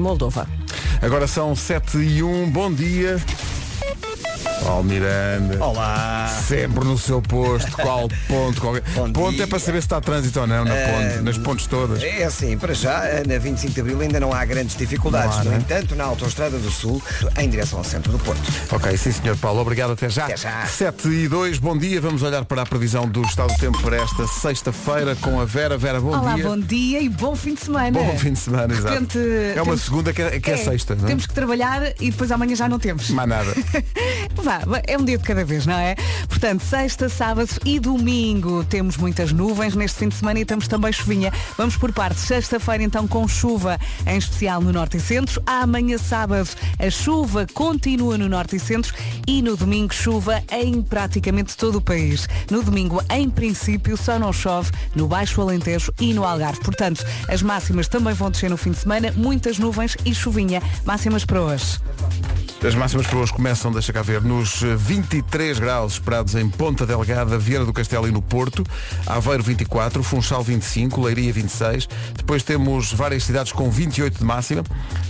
Moldova. Agora são 7 e 1, bom dia. Paulo Miranda. Olá. Sempre no seu posto, qual ponto? Qual... Bom ponto dia. é para saber se está trânsito ou não na ponte, nas pontes todas. É assim, para já, na 25 de Abril ainda não há grandes dificuldades. Há, no né? entanto, na Autostrada do Sul, em direção ao centro do Porto. Ok, sim senhor Paulo, obrigado até já. Até já. 7 e 2, bom dia. Vamos olhar para a previsão do estado do tempo para esta sexta-feira com a Vera. Vera, bom Olá, dia. bom dia e bom fim de semana. Bom fim de semana, De exato. repente, é uma temos- segunda que é, que é sexta, não é? Temos que trabalhar e depois amanhã já não temos. Mais nada. Vá, é um dia de cada vez, não é? Portanto, sexta, sábado e domingo temos muitas nuvens neste fim de semana e temos também chuvinha. Vamos por partes. Sexta-feira então com chuva, em especial no norte e centro. Amanhã sábado a chuva continua no norte e centro e no domingo chuva em praticamente todo o país. No domingo, em princípio, só não chove no Baixo Alentejo e no Algarve. Portanto, as máximas também vão descer no fim de semana. Muitas nuvens e chuvinha. Máximas para hoje. As máximas para hoje começam, deixa cá ver, nos eh, 23 graus esperados em Ponta Delgada, Vieira do Castelo e no Porto, Aveiro 24, Funchal 25, Leiria 26. Depois temos várias cidades com 28 de máxima.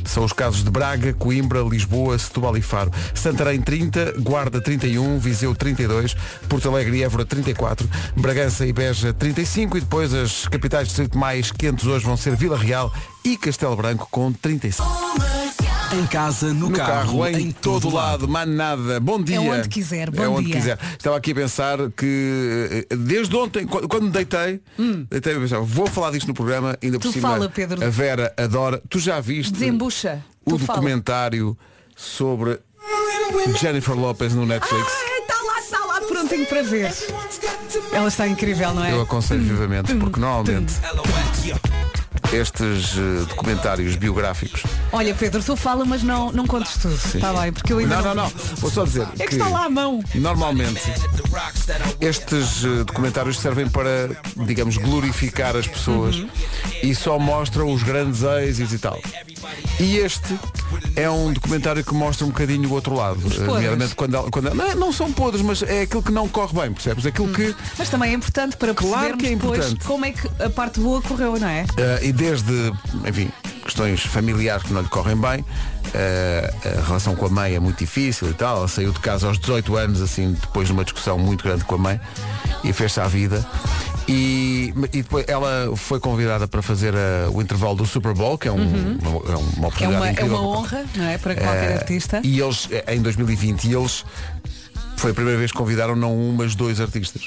São os casos de Braga, Coimbra, Lisboa, Setúbal e Faro. Santarém 30, Guarda 31, Viseu 32, Porto Alegre e Évora 34, Bragança e Beja 35 e depois as capitais de distrito mais quentes hoje vão ser Vila Real e Castelo Branco com 36. Em casa, no, No carro, carro, em, todo lado, mais nada. Bom dia. onde quiser, bom é onde dia. quiser. Estava aqui a pensar que eh, desde ontem, quando me deitei, deitei a pensar, vou falar disto no programa, ainda por Hum. Tu cima. fala, Pedro. A Vera adora. Tu já viste Desembucha. o Tu fala. documentário sobre Jennifer Lopez no Netflix? Está lá, está lá prontinho para ver. Ela está incrível, não é? Eu aconselho vivamente, porque normalmente estes eh, documentários biográficos. Olha, Pedro, tu fala, mas não, não contes tudo. Está bem, porque eu ainda Não, não, não. Vou só dizer. É que está lá à mão. Normalmente estes eh, documentários servem para, digamos, glorificar as pessoas Uhum. e só mostram os grandes êxitos e tal. E este é um documentário que mostra um bocadinho o outro lado. Eh, podres. Nomeadamente quando, ela- quando ela- não, não são podres, mas é aquilo que não corre bem, percebes? Aquilo que Mas também é importante para Claro que é depois importante. como é que a parte boa correu, não é? Eh, e desde, enfim, questões familiares que não lhe correm bem, eh, a relação com a mãe é muito difícil e tal, ela saiu de casa aos 18 anos, assim, depois de uma discussão muito grande com a mãe e fez-se à vida. E, e depois ela foi convidada para fazer eh, o intervalo do Super Bowl, que é, um, uma, é uma É oportunidade uma, é incrível. uma honra, não é? Para qualquer Eh, artista. E eles, eh, em 2020, e eles foi a primeira vez que convidaram não um, mas dois artistas.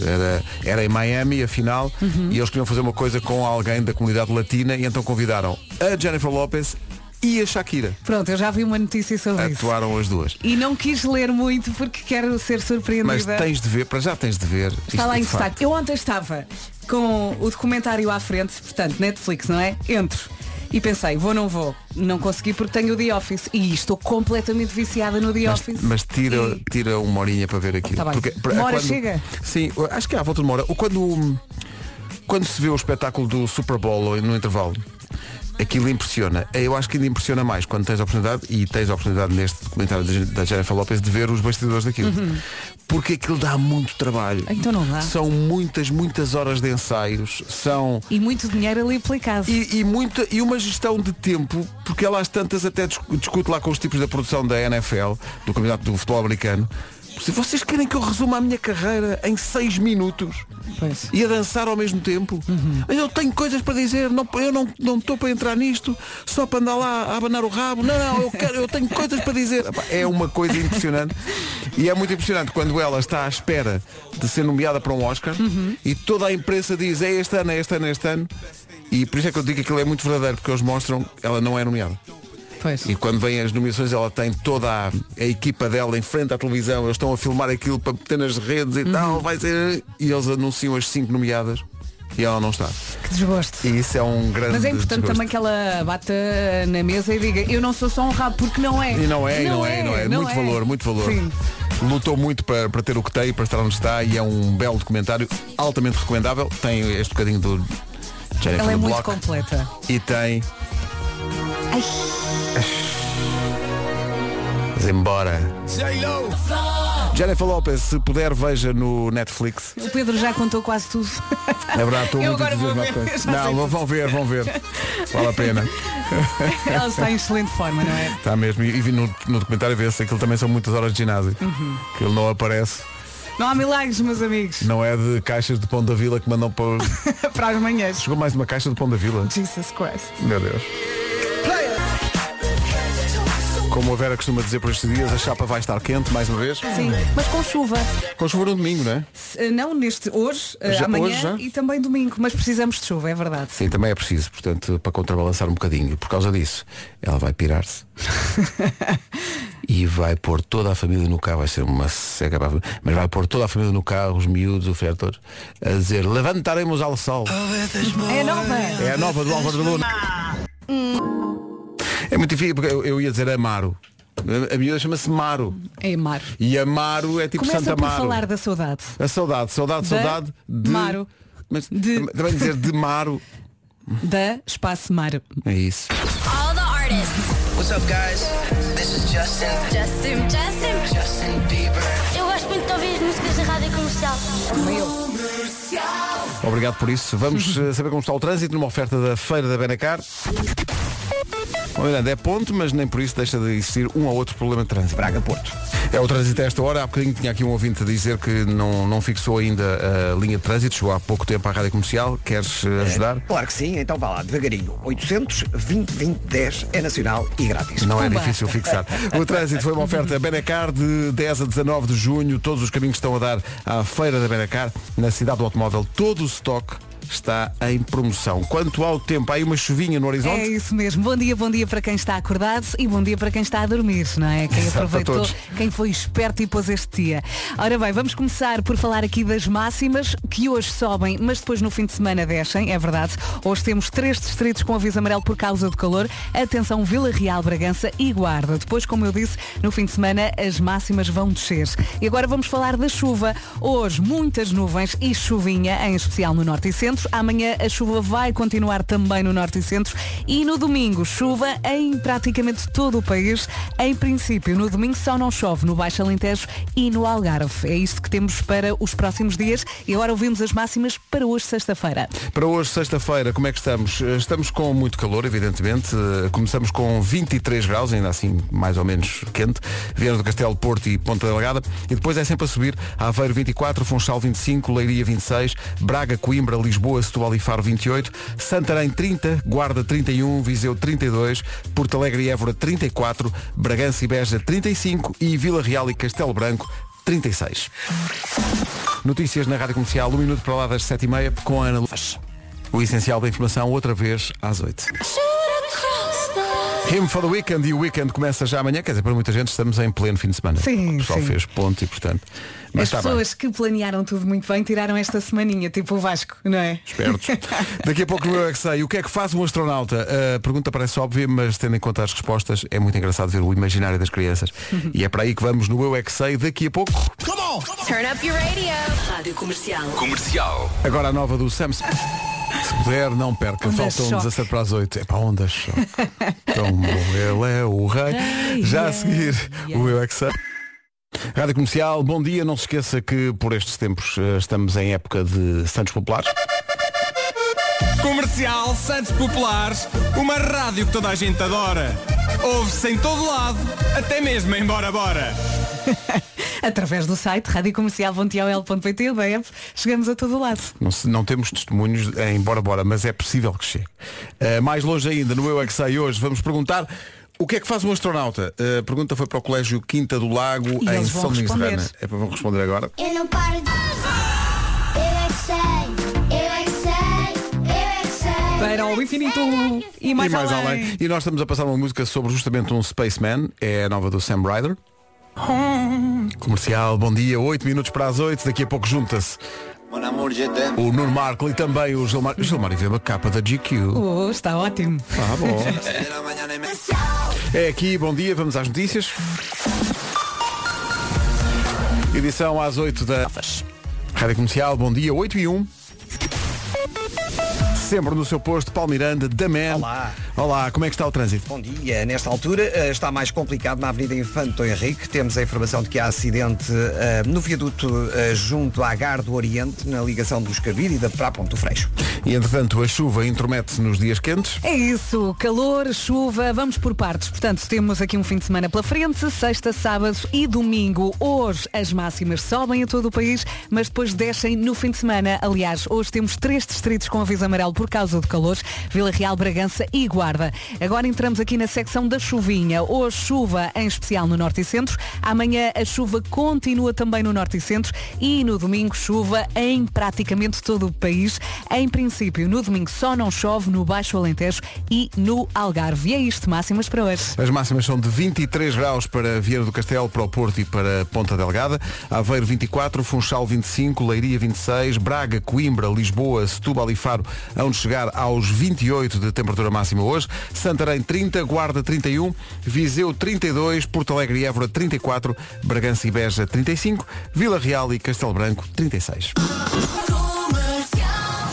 Era, era em Miami, afinal, Uhum. e eles queriam fazer uma coisa com alguém da comunidade latina e então convidaram a Jennifer Lopez e a Shakira. Pronto, eu já vi uma notícia sobre isso. Atuaram as duas. E não quis ler muito porque quero ser surpreendida. Mas tens de ver, para já tens de ver. Está lá em de facto, destaque. Eu ontem estava com o documentário à frente, portanto, Netflix, não é? Entro. E pensei, vou não vou. Não consegui porque tenho o The Office. E estou completamente viciada no The Mas, Office. mas tira, E- tira uma horinha para ver aquilo. Tá bem. Porque, Uma hora quando- chega? Sim, acho que é à volta de uma hora. Ou Quando, quando se vê o espetáculo do Super Bowl no intervalo, aquilo impressiona. Eu acho que ainda impressiona mais quando tens a oportunidade, e tens a oportunidade neste documentário da Jennifer Lopez, de ver os bastidores daquilo. Porque aquilo dá muito trabalho. Então não dá. São muitas, muitas horas de ensaios, são E muito dinheiro ali aplicado. e, e muita, e uma gestão de tempo, porque ela às tantas até dis- discute lá com os tipos da produção da NFL, do Campeonato do Futebol Americano. Se vocês querem que eu resuma a minha carreira em seis minutos Pois. e a dançar ao mesmo tempo, mas eu tenho coisas para dizer, não, eu não não estou para entrar nisto só para andar lá a abanar o rabo. Não, não, eu, quero, eu tenho coisas para dizer. É uma coisa impressionante. E é muito impressionante quando ela está à espera de ser nomeada para um Oscar e toda a imprensa diz é este ano, é este ano, é este ano. E por isso é que eu digo que aquilo é muito verdadeiro, porque eles mostram que ela não é nomeada. Pois. E quando vêm as nomeações ela tem toda a, a equipa dela em frente à televisão, eles estão a filmar aquilo para meter nas redes e tal, vai ser. E eles anunciam as cinco nomeadas e ela não está. Que desgosto. E isso é um grande. Mas é importante desgosto. também que ela bata na mesa e diga eu não sou só um rabo porque não é. E não é, e não, é, e não é. muito valor, muito valor. Sim. Lutou muito para, para ter o que tem, para estar onde está e é um belo documentário, altamente recomendável. Tem este bocadinho do Jennifer Ela é muito Block completa. e tem. Mas embora. Jennifer Lopez, se puder, veja no Netflix. O Pedro já contou quase tudo. É verdade, estou muito entusiasmado Não, vão ver, vão ver. Vale a pena. Ela está em excelente forma, não é? Está mesmo. E, vi no, no documentário vê-se aquilo também são muitas horas de ginásio. Uhum. Que ele não aparece. Não há milagres, meus amigos. Não é de caixas de pão da vila que mandam para. Para as manhãs. Chegou mais uma caixa de pão da vila. Jesus Christ. Meu Deus. Como a Vera costuma dizer por estes dias, a chapa vai estar quente mais uma vez. Sim, mas com chuva. Com chuva no domingo, não é? Se- Não neste hoje, eh, Já- amanhã hoje já? e também domingo, mas precisamos de chuva, é verdade. Sim, também é preciso, portanto, para contrabalançar um bocadinho. Por causa disso, ela vai pirar-se. e vai pôr toda a família no carro, vai ser uma seca para a família, mas vai pôr toda a família no carro, os miúdos, o ferro todos, a dizer, levantaremos ao sol. É nova. É a nova do Álvaro de Luna. É muito difícil, porque eu, eu ia dizer Amaro. A miúda chama-se Maro. É mar. E Amaro é tipo Começa Santa por Maro. falar da saudade. A saudade, saudade, Da saudade de Maro. Mas De- tam- também dizer de Maro. Da Espaço Mar. É isso. All the artists. What's up, guys? This is Justin. Justin. Justin. Justin Bieber. Eu gosto muito de ouvir as músicas da rádio comercial. Obrigado por isso. Vamos eh, saber como está o trânsito numa oferta da Feira da Benacar. Bom, Miranda, é ponto, mas nem por isso deixa de existir um ou outro problema de trânsito. Braga Porto. É o trânsito a esta hora. Há bocadinho tinha aqui um ouvinte a dizer que não, não fixou ainda a linha de trânsito. Chegou há pouco tempo à rádio comercial. Queres eh, ajudar? Claro que sim, então vá lá, devagarinho. 800 20 20 10 é nacional e grátis. Não é difícil fixar. O trânsito foi uma oferta Benacar de 10 a 19 de junho. Todos os caminhos estão a dar à feira da Benacar. Na cidade do automóvel, todo o estoque está em promoção. Quanto ao tempo, há aí uma chuvinha no É horizonte. isso mesmo. Bom dia, bom dia para quem está acordado e bom dia para quem está a dormir, não é? Quem Exato, aproveitou, quem foi esperto e pôs este dia. Ora bem, vamos começar por falar aqui das máximas que hoje sobem, mas depois no fim de semana descem, é verdade. Hoje temos três distritos com aviso amarelo por causa do calor. Atenção, Vila Real, Bragança e Guarda. Depois, como eu disse, no fim de semana as máximas vão descer. E agora vamos falar da chuva. Hoje, muitas nuvens e chuvinha, em especial no norte e centro. Amanhã a chuva vai continuar também no norte e centro. E no domingo, chuva em praticamente todo o país. Em princípio, no domingo só não chove no Baixo Alentejo e no Algarve. É isto que temos para os próximos dias. E agora ouvimos as máximas para hoje, sexta-feira. Para hoje, sexta-feira, como é que estamos? Eh, Estamos com muito calor, evidentemente. Eh, Começamos com 23 graus, ainda assim mais ou menos quente. Viana do Castelo, Porto e Ponta Delgada. E depois é sempre a subir. Aveiro 24, Funchal 25, Leiria 26, Braga, Coimbra, Lisboa, Setúbal e Faro 28, Santarém 30, Guarda 31, Viseu 32, Porto Alegre e Évora 34, Bragança e Beja 35 e Vila Real e Castelo Branco 36. Notícias na Rádio Comercial, um minuto para lá das 7h30 com a Ana Luz. O essencial da informação outra vez às 8. Him for the Weekend e o Weekend começa já amanhã, quer dizer, para muita gente estamos em pleno fim de semana. Sim, o pessoal sim. fez ponto e portanto. Mas As está bem. pessoas que planearam tudo muito bem tiraram esta semaninha, tipo o Vasco, não é? Espertos. Daqui a pouco no Eu é que sei. O que é que faz um astronauta? A pergunta parece óbvia, mas tendo em conta as respostas, é muito engraçado ver o imaginário das crianças. e é para aí que vamos no Eu é que sei daqui a pouco. Turn up your radio. Rádio Comercial. Comercial. Agora a nova do Sam Smith. Se puder, não perca. Onda Faltam choque. 17 para as 8. É para onda choque. Tão bom. Ele é o rei. Já a seguir, o Eu é que sei. Rádio Comercial, bom dia. Não se esqueça que por estes tempos eh, estamos em época de Santos Populares. Comercial Santos Populares, uma rádio que toda a gente adora. Ouve-se em todo lado, até mesmo em Bora Bora. Através do site radiocomercial.ol.pt da app, chegamos a todo lado. Não, se- não temos testemunhos em Bora Bora, mas é possível que chegue. Eh, mais longe ainda, no Eu é que sei hoje, vamos perguntar o que é que faz um astronauta? Eh, A pergunta foi para o Colégio Quinta do Lago, E em eles vão São Domingos de responder. Rana. É para vão responder agora. Eu não paro de. Eu é que sei. Eu é que sei. Eu é que sei. Para o infinito e mais, e mais além. além. E nós estamos a passar uma música sobre justamente um Spaceman, é a nova do Sam Ryder. Comercial, bom dia, 8 minutos para as 8, daqui a pouco junta-se o Nuno Marco e também o Gilmar. Gilmar e vê uma capa da GQ. Oh, está ótimo. Ah, bom. É aqui, bom dia, vamos às notícias. Edição às 8 da Rádio Comercial, bom dia, 8 e 1. Sempre no seu posto, Paulo Miranda, da Man. Olá. Olá, como é que está o trânsito? Bom dia. Nesta altura eh, está mais complicado na Avenida Infante Henrique. Temos a informação de que há acidente eh, no viaduto eh, junto à Gar do Oriente, na ligação dos Cavide e da Pra Ponto Freixo. E entretanto a chuva intromete-se nos dias quentes. É isso, calor, chuva, vamos por partes. Portanto, temos aqui um fim de semana pela frente, sexta, sábado e domingo. Hoje as máximas sobem a todo o país, mas depois descem no fim de semana. Aliás, hoje temos três distritos com aviso amarelo por causa do calor, Vila Real, Bragança e Guarda. Agora entramos aqui na secção da chuvinha. Hoje chuva em especial no Norte e Centro. Amanhã a chuva continua também no Norte e Centro e no domingo chuva em praticamente todo o país. Em princípio, no domingo só não chove no Baixo Alentejo e no Algarve. E é isto, máximas para hoje. As máximas são de 23 graus para Vieira do Castelo, para o Porto e para Ponta Delgada, Aveiro 24, Funchal 25, Leiria 26, Braga, Coimbra, Lisboa, Setúbal e Faro onde chegar aos 28 de temperatura máxima hoje, Santarém 30, Guarda 31, Viseu 32, Porto Alegre e Évora 34, Bragança e Beja 35, Vila Real e Castelo Branco 36.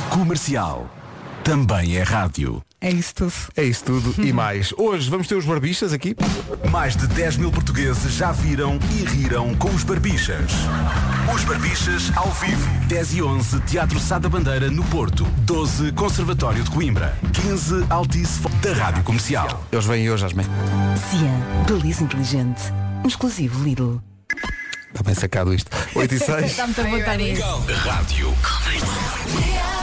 Comercial. Também é rádio. É isso tudo. É isso tudo e mais. Hoje vamos ter os barbichas aqui. Mais de 10 mil portugueses já viram e riram com os Barbichas. Os Barbichas ao vivo. 10 e 11, Teatro Sá da Bandeira, no Porto. 12, Conservatório de Coimbra. 15, Altice Fo- da Rádio Comercial. Eles vêm hoje às meias. Cian, beleza inteligente. Um exclusivo Lidl. Está bem sacado isto. 8 e 6. Está muito a vontade.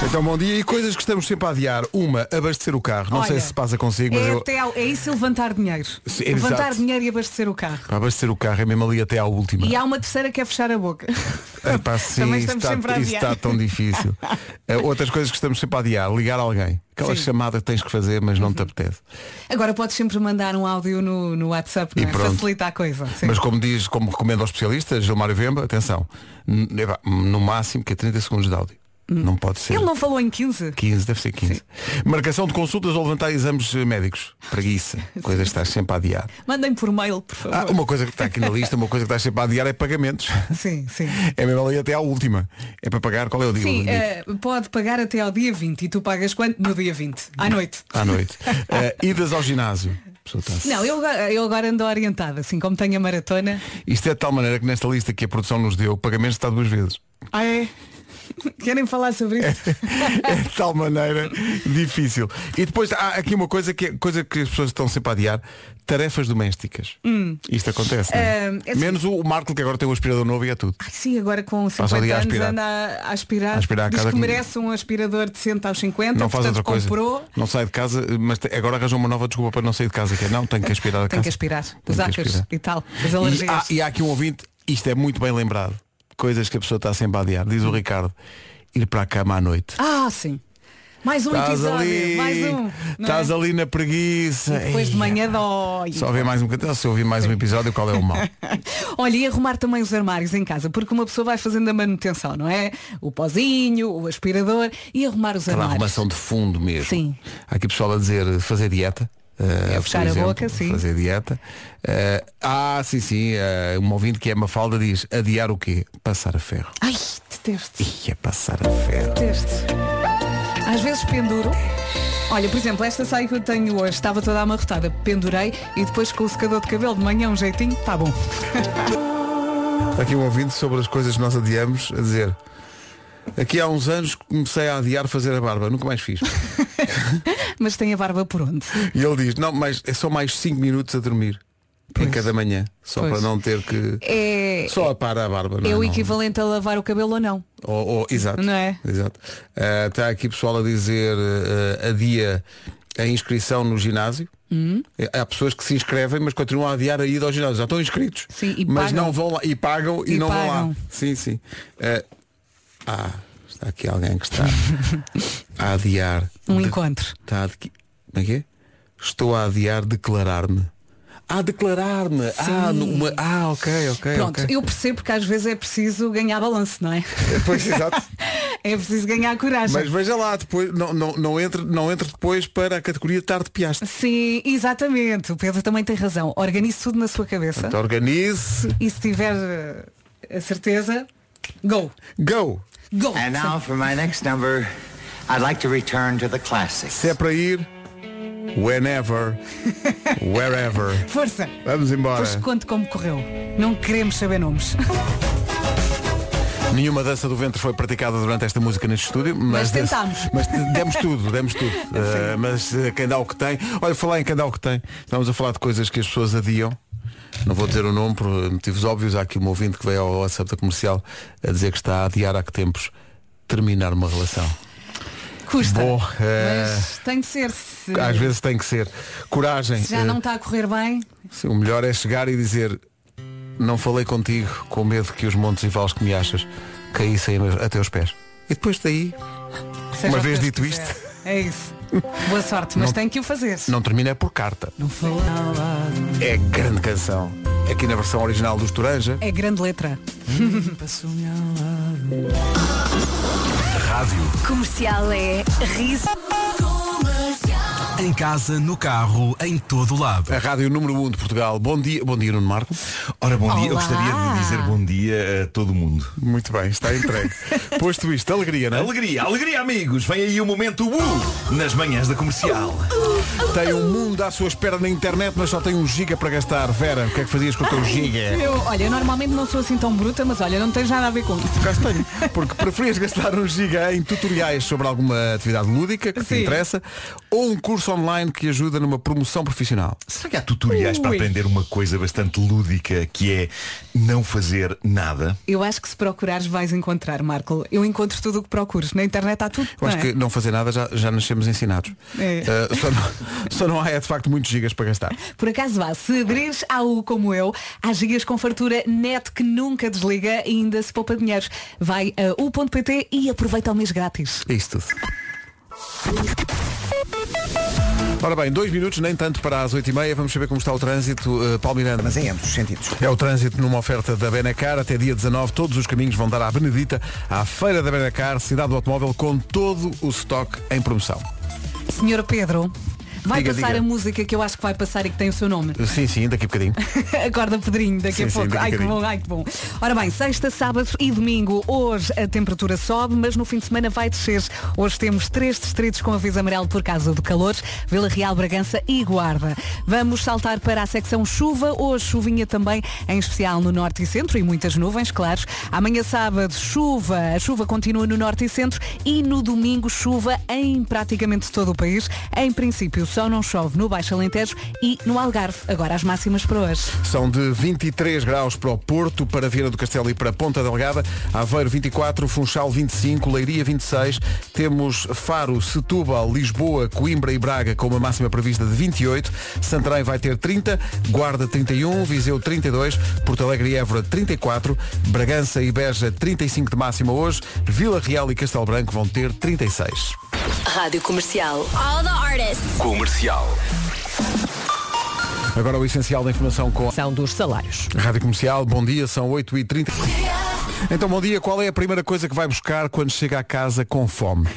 Então bom dia e coisas que estamos sempre a adiar. Uma, abastecer o carro. Não sei Olha, se se passa consigo, mas É, eu. até ao- é isso levantar dinheiro. Sim, levantar exato. dinheiro e abastecer o carro. Para abastecer o carro é mesmo ali até à última. E há uma terceira que é fechar a boca. Epá, sim, Também isso estamos está, sempre a isso adiar. está tão difícil. Eh, outras coisas que estamos sempre a adiar, ligar alguém. Aquela Sim. Uhum. chamada que tens que fazer, mas não te apetece. Agora podes sempre mandar um áudio no, no WhatsApp, não E é? pronto. Facilita a coisa. Sim. Mas como diz, como recomenda aos especialistas, Gilmário Vemba, atenção, n- epá, no máximo que é 30 segundos de áudio. Não pode ser. Ele não falou em 15? 15, deve ser 15. Marcação de consultas ou levantar exames médicos. Preguiça. Coisas que estás sempre a adiar. Mandem por mail, por favor. Ah, uma coisa que está aqui na lista, uma coisa que estás sempre a adiar é pagamentos. Sim, sim. É mesmo ali até à última. É para pagar, qual é o dia? Sim, eh, pode pagar até ao dia 20 e tu pagas quanto? No dia 20, à noite. À noite. Eh, idas ao ginásio. Está- Não, eu, agora- eu agora ando orientada, assim como tenho a maratona. Isto é de tal maneira que nesta lista que a produção nos deu, o pagamento está duas vezes. Ah, é? Querem falar sobre isso? É de tal maneira difícil. E depois há aqui uma coisa que, é- coisa que as pessoas estão sempre a adiar, tarefas domésticas. Isto acontece. é? Hum, é assim- Menos o, Marco que agora tem um aspirador novo e é tudo. Ai, sim, agora com Passa 50 o dia a anos aspirar. anda a, aspirar. A aspirar a Diz casa que que- merece um aspirador decente aos 50. Não faz portanto, outra coisa. comprou, Não sai de casa, mas agora arranjou uma nova desculpa para não sair de casa, que é não, tenho que aspirar a tem casa. que aspirar. Tenho Os ácaros e tal. As E alergias. há, e há aqui um ouvinte, isto é muito bem lembrado, coisas que a pessoa está sempre a adiar. Diz o Ricardo, ir para a cama à noite. Ah, sim. Mais um Estás episódio. ali, Mais um. não estás é? ali na preguiça. Depois de manhã dói. Só ver mais um bocadinho. Se eu ouvir mais um episódio, qual é o mal? Olha, e arrumar também os armários em casa, porque uma pessoa vai fazendo a manutenção, não é? O pozinho, o aspirador e arrumar os Aquela armários. arrumação de fundo mesmo. Sim. Há aqui pessoal a dizer fazer dieta. Eh, É fechar por a exemplo, boca, sim. Fazer dieta. Eh, ah, sim, sim. eh, um ouvinte que é uma falda diz adiar o quê? Passar a ferro. Ai, detesto. Ih, é passar a ferro. Detesto. Às vezes penduro. Olha, por exemplo, esta saia que eu tenho hoje estava toda amarrotada. Pendurei e depois com o secador de cabelo de manhã um jeitinho, tá bom. Aqui um ouvinte sobre as coisas que nós adiamos a dizer. Aqui há uns anos comecei a adiar fazer a barba, nunca mais fiz. Mas tem a barba por onde? E ele diz, não, mas é só mais 5 minutos a dormir. Em Pois. cada manhã. Só Pois. para não ter que. É, Só a para a barba. não é o Não- equivalente a lavar o cabelo ou não. Ou- ou- exato. Não é? Exato. Ah, Está aqui pessoal a dizer ah, adia a inscrição no ginásio. Hum? Há pessoas que se inscrevem, mas continuam a adiar a ida ao ginásio. Já estão inscritos. Sim, e mas pagam. não vão lá. E pagam e, E não vão lá. pagam. Sim, sim. Ah, ah, está aqui alguém que está a adiar. Um de- encontro. Está a Como é que é? Estou a adiar declarar-me. Ah, declarar-me. Ah, numa... ah, ok, ok. Pronto, ok. eu percebo porque às vezes é preciso ganhar balanço, não é? Pois, exato. É preciso ganhar coragem. Mas veja lá, depois não, não, não, entre, não entre depois para a categoria tarde piaste. Sim, exatamente. O Pedro também tem razão. Organize tudo na sua cabeça. Então organize. E se tiver eh, a certeza, go. Go! Go. And now for my next number, I'd like to return to the classics. Se é para ir, whenever, wherever. Força. Vamos embora. Depois conto como correu. Não queremos saber nomes. Nenhuma dança do ventre foi praticada durante esta música neste estúdio, mas, Mas tentámos. mas demos tudo, demos tudo. Uh, mas uh, quem dá o que tem. Olha, falar em quem dá o que tem, estamos a falar de coisas que as pessoas adiam. Não vou dizer o nome por motivos óbvios. Há aqui um ouvinte que veio ao WhatsApp da comercial a dizer que está a adiar há que tempos terminar uma relação. Custa. Bom, eh, Mas tem de ser. Se, Às vezes tem que ser. Coragem. se já eh, não está a correr bem, Sim, o melhor é chegar e dizer não falei contigo com medo que os montes e vales que me achas caíssem a teus pés. E depois daí, seja uma que vez dito quiser. isto, É isso. Boa sorte, mas Não- tem que o fazer. não termina é por carta. Não. É grande canção. Aqui na versão original dos Toranja. É grande letra. Rádio. Comercial é riso. Em casa, no carro, em todo lado. A rádio número 1 um de Portugal. Bom dia, bom dia Nuno Marco. Ora, bom dia. Eu Olá. gostaria de dizer bom dia a todo mundo. Muito bem, está entregue. Posto isto, alegria, não é? Alegria, alegria, amigos. Vem aí o momento uh, nas manhãs da comercial. Tem um mundo à sua espera na internet, mas só tem um giga para gastar. Vera, o que é que fazias com o teu giga? Eu, olha, eu normalmente não sou assim tão bruta, mas olha, não tens nada a ver com isso. Cá tenho. Porque preferias gastar um giga em tutoriais sobre alguma atividade lúdica que te Sim. interessa ou um curso online que ajuda numa promoção profissional. Será que há tutoriais para Ui. aprender uma coisa bastante lúdica que é não fazer nada? Eu acho que se procurares vais encontrar, Marco. Eu encontro tudo o que procures. Na internet há tudo. Eu acho não é? que não fazer nada já, já nascemos ensinados. É. Uh, só, não, só não há é de facto muitos gigas para gastar. Por acaso vá, se aderires ao como eu, há gigas com fartura net que nunca desliga e ainda se poupa dinheiros. Vai a u.pt e aproveita o mês grátis. É isso tudo. Ora bem, dois minutos, nem tanto para as oito e meia. Vamos saber como está o trânsito. Uh, Paulo Miranda. Mas em ambos os sentidos. É o trânsito numa oferta da Benacar. Até dia 19, todos os caminhos vão dar à Benedita, à Feira da Benacar, cidade do automóvel, com todo o stock em promoção. Senhor Pedro, vai Diga, passar diga. a música que eu acho que vai passar e que tem o seu nome. Sim, sim, daqui a bocadinho. Acorda Pedrinho, daqui Sim, a sim, pouco. daqui a ai que bom, ai que bom. Ora bem, sexta, sábado e domingo. Hoje a temperatura sobe, mas no fim de semana vai descer. Hoje temos três distritos com aviso amarelo por causa do calor. Vila Real, Bragança e Guarda. Vamos saltar para a secção chuva. Hoje chuvinha também, em especial no norte e centro e muitas nuvens, claro. Amanhã sábado, chuva. A chuva continua no norte e centro e no domingo chuva em praticamente todo o país. Em princípio só não chove no Baixo Alentejo e no Algarve. Agora as máximas para hoje. São de 23 graus para o Porto, para Viana do Castelo e para Ponta Delgada, Aveiro 24, Funchal 25, Leiria 26, temos Faro, Setúbal, Lisboa, Coimbra e Braga com uma máxima prevista de 28, Santarém vai ter 30, Guarda 31, Viseu 32, Porto Alegre e Évora 34, Bragança e Beja 35 de máxima hoje, Vila Real e Castelo Branco vão ter 36. Rádio Comercial. All the artists. Comercial. Agora o essencial da informação com São dos salários. Rádio Comercial, bom dia, são 8h30. Então, bom dia, qual é a primeira coisa que vai buscar quando chega à casa com fome?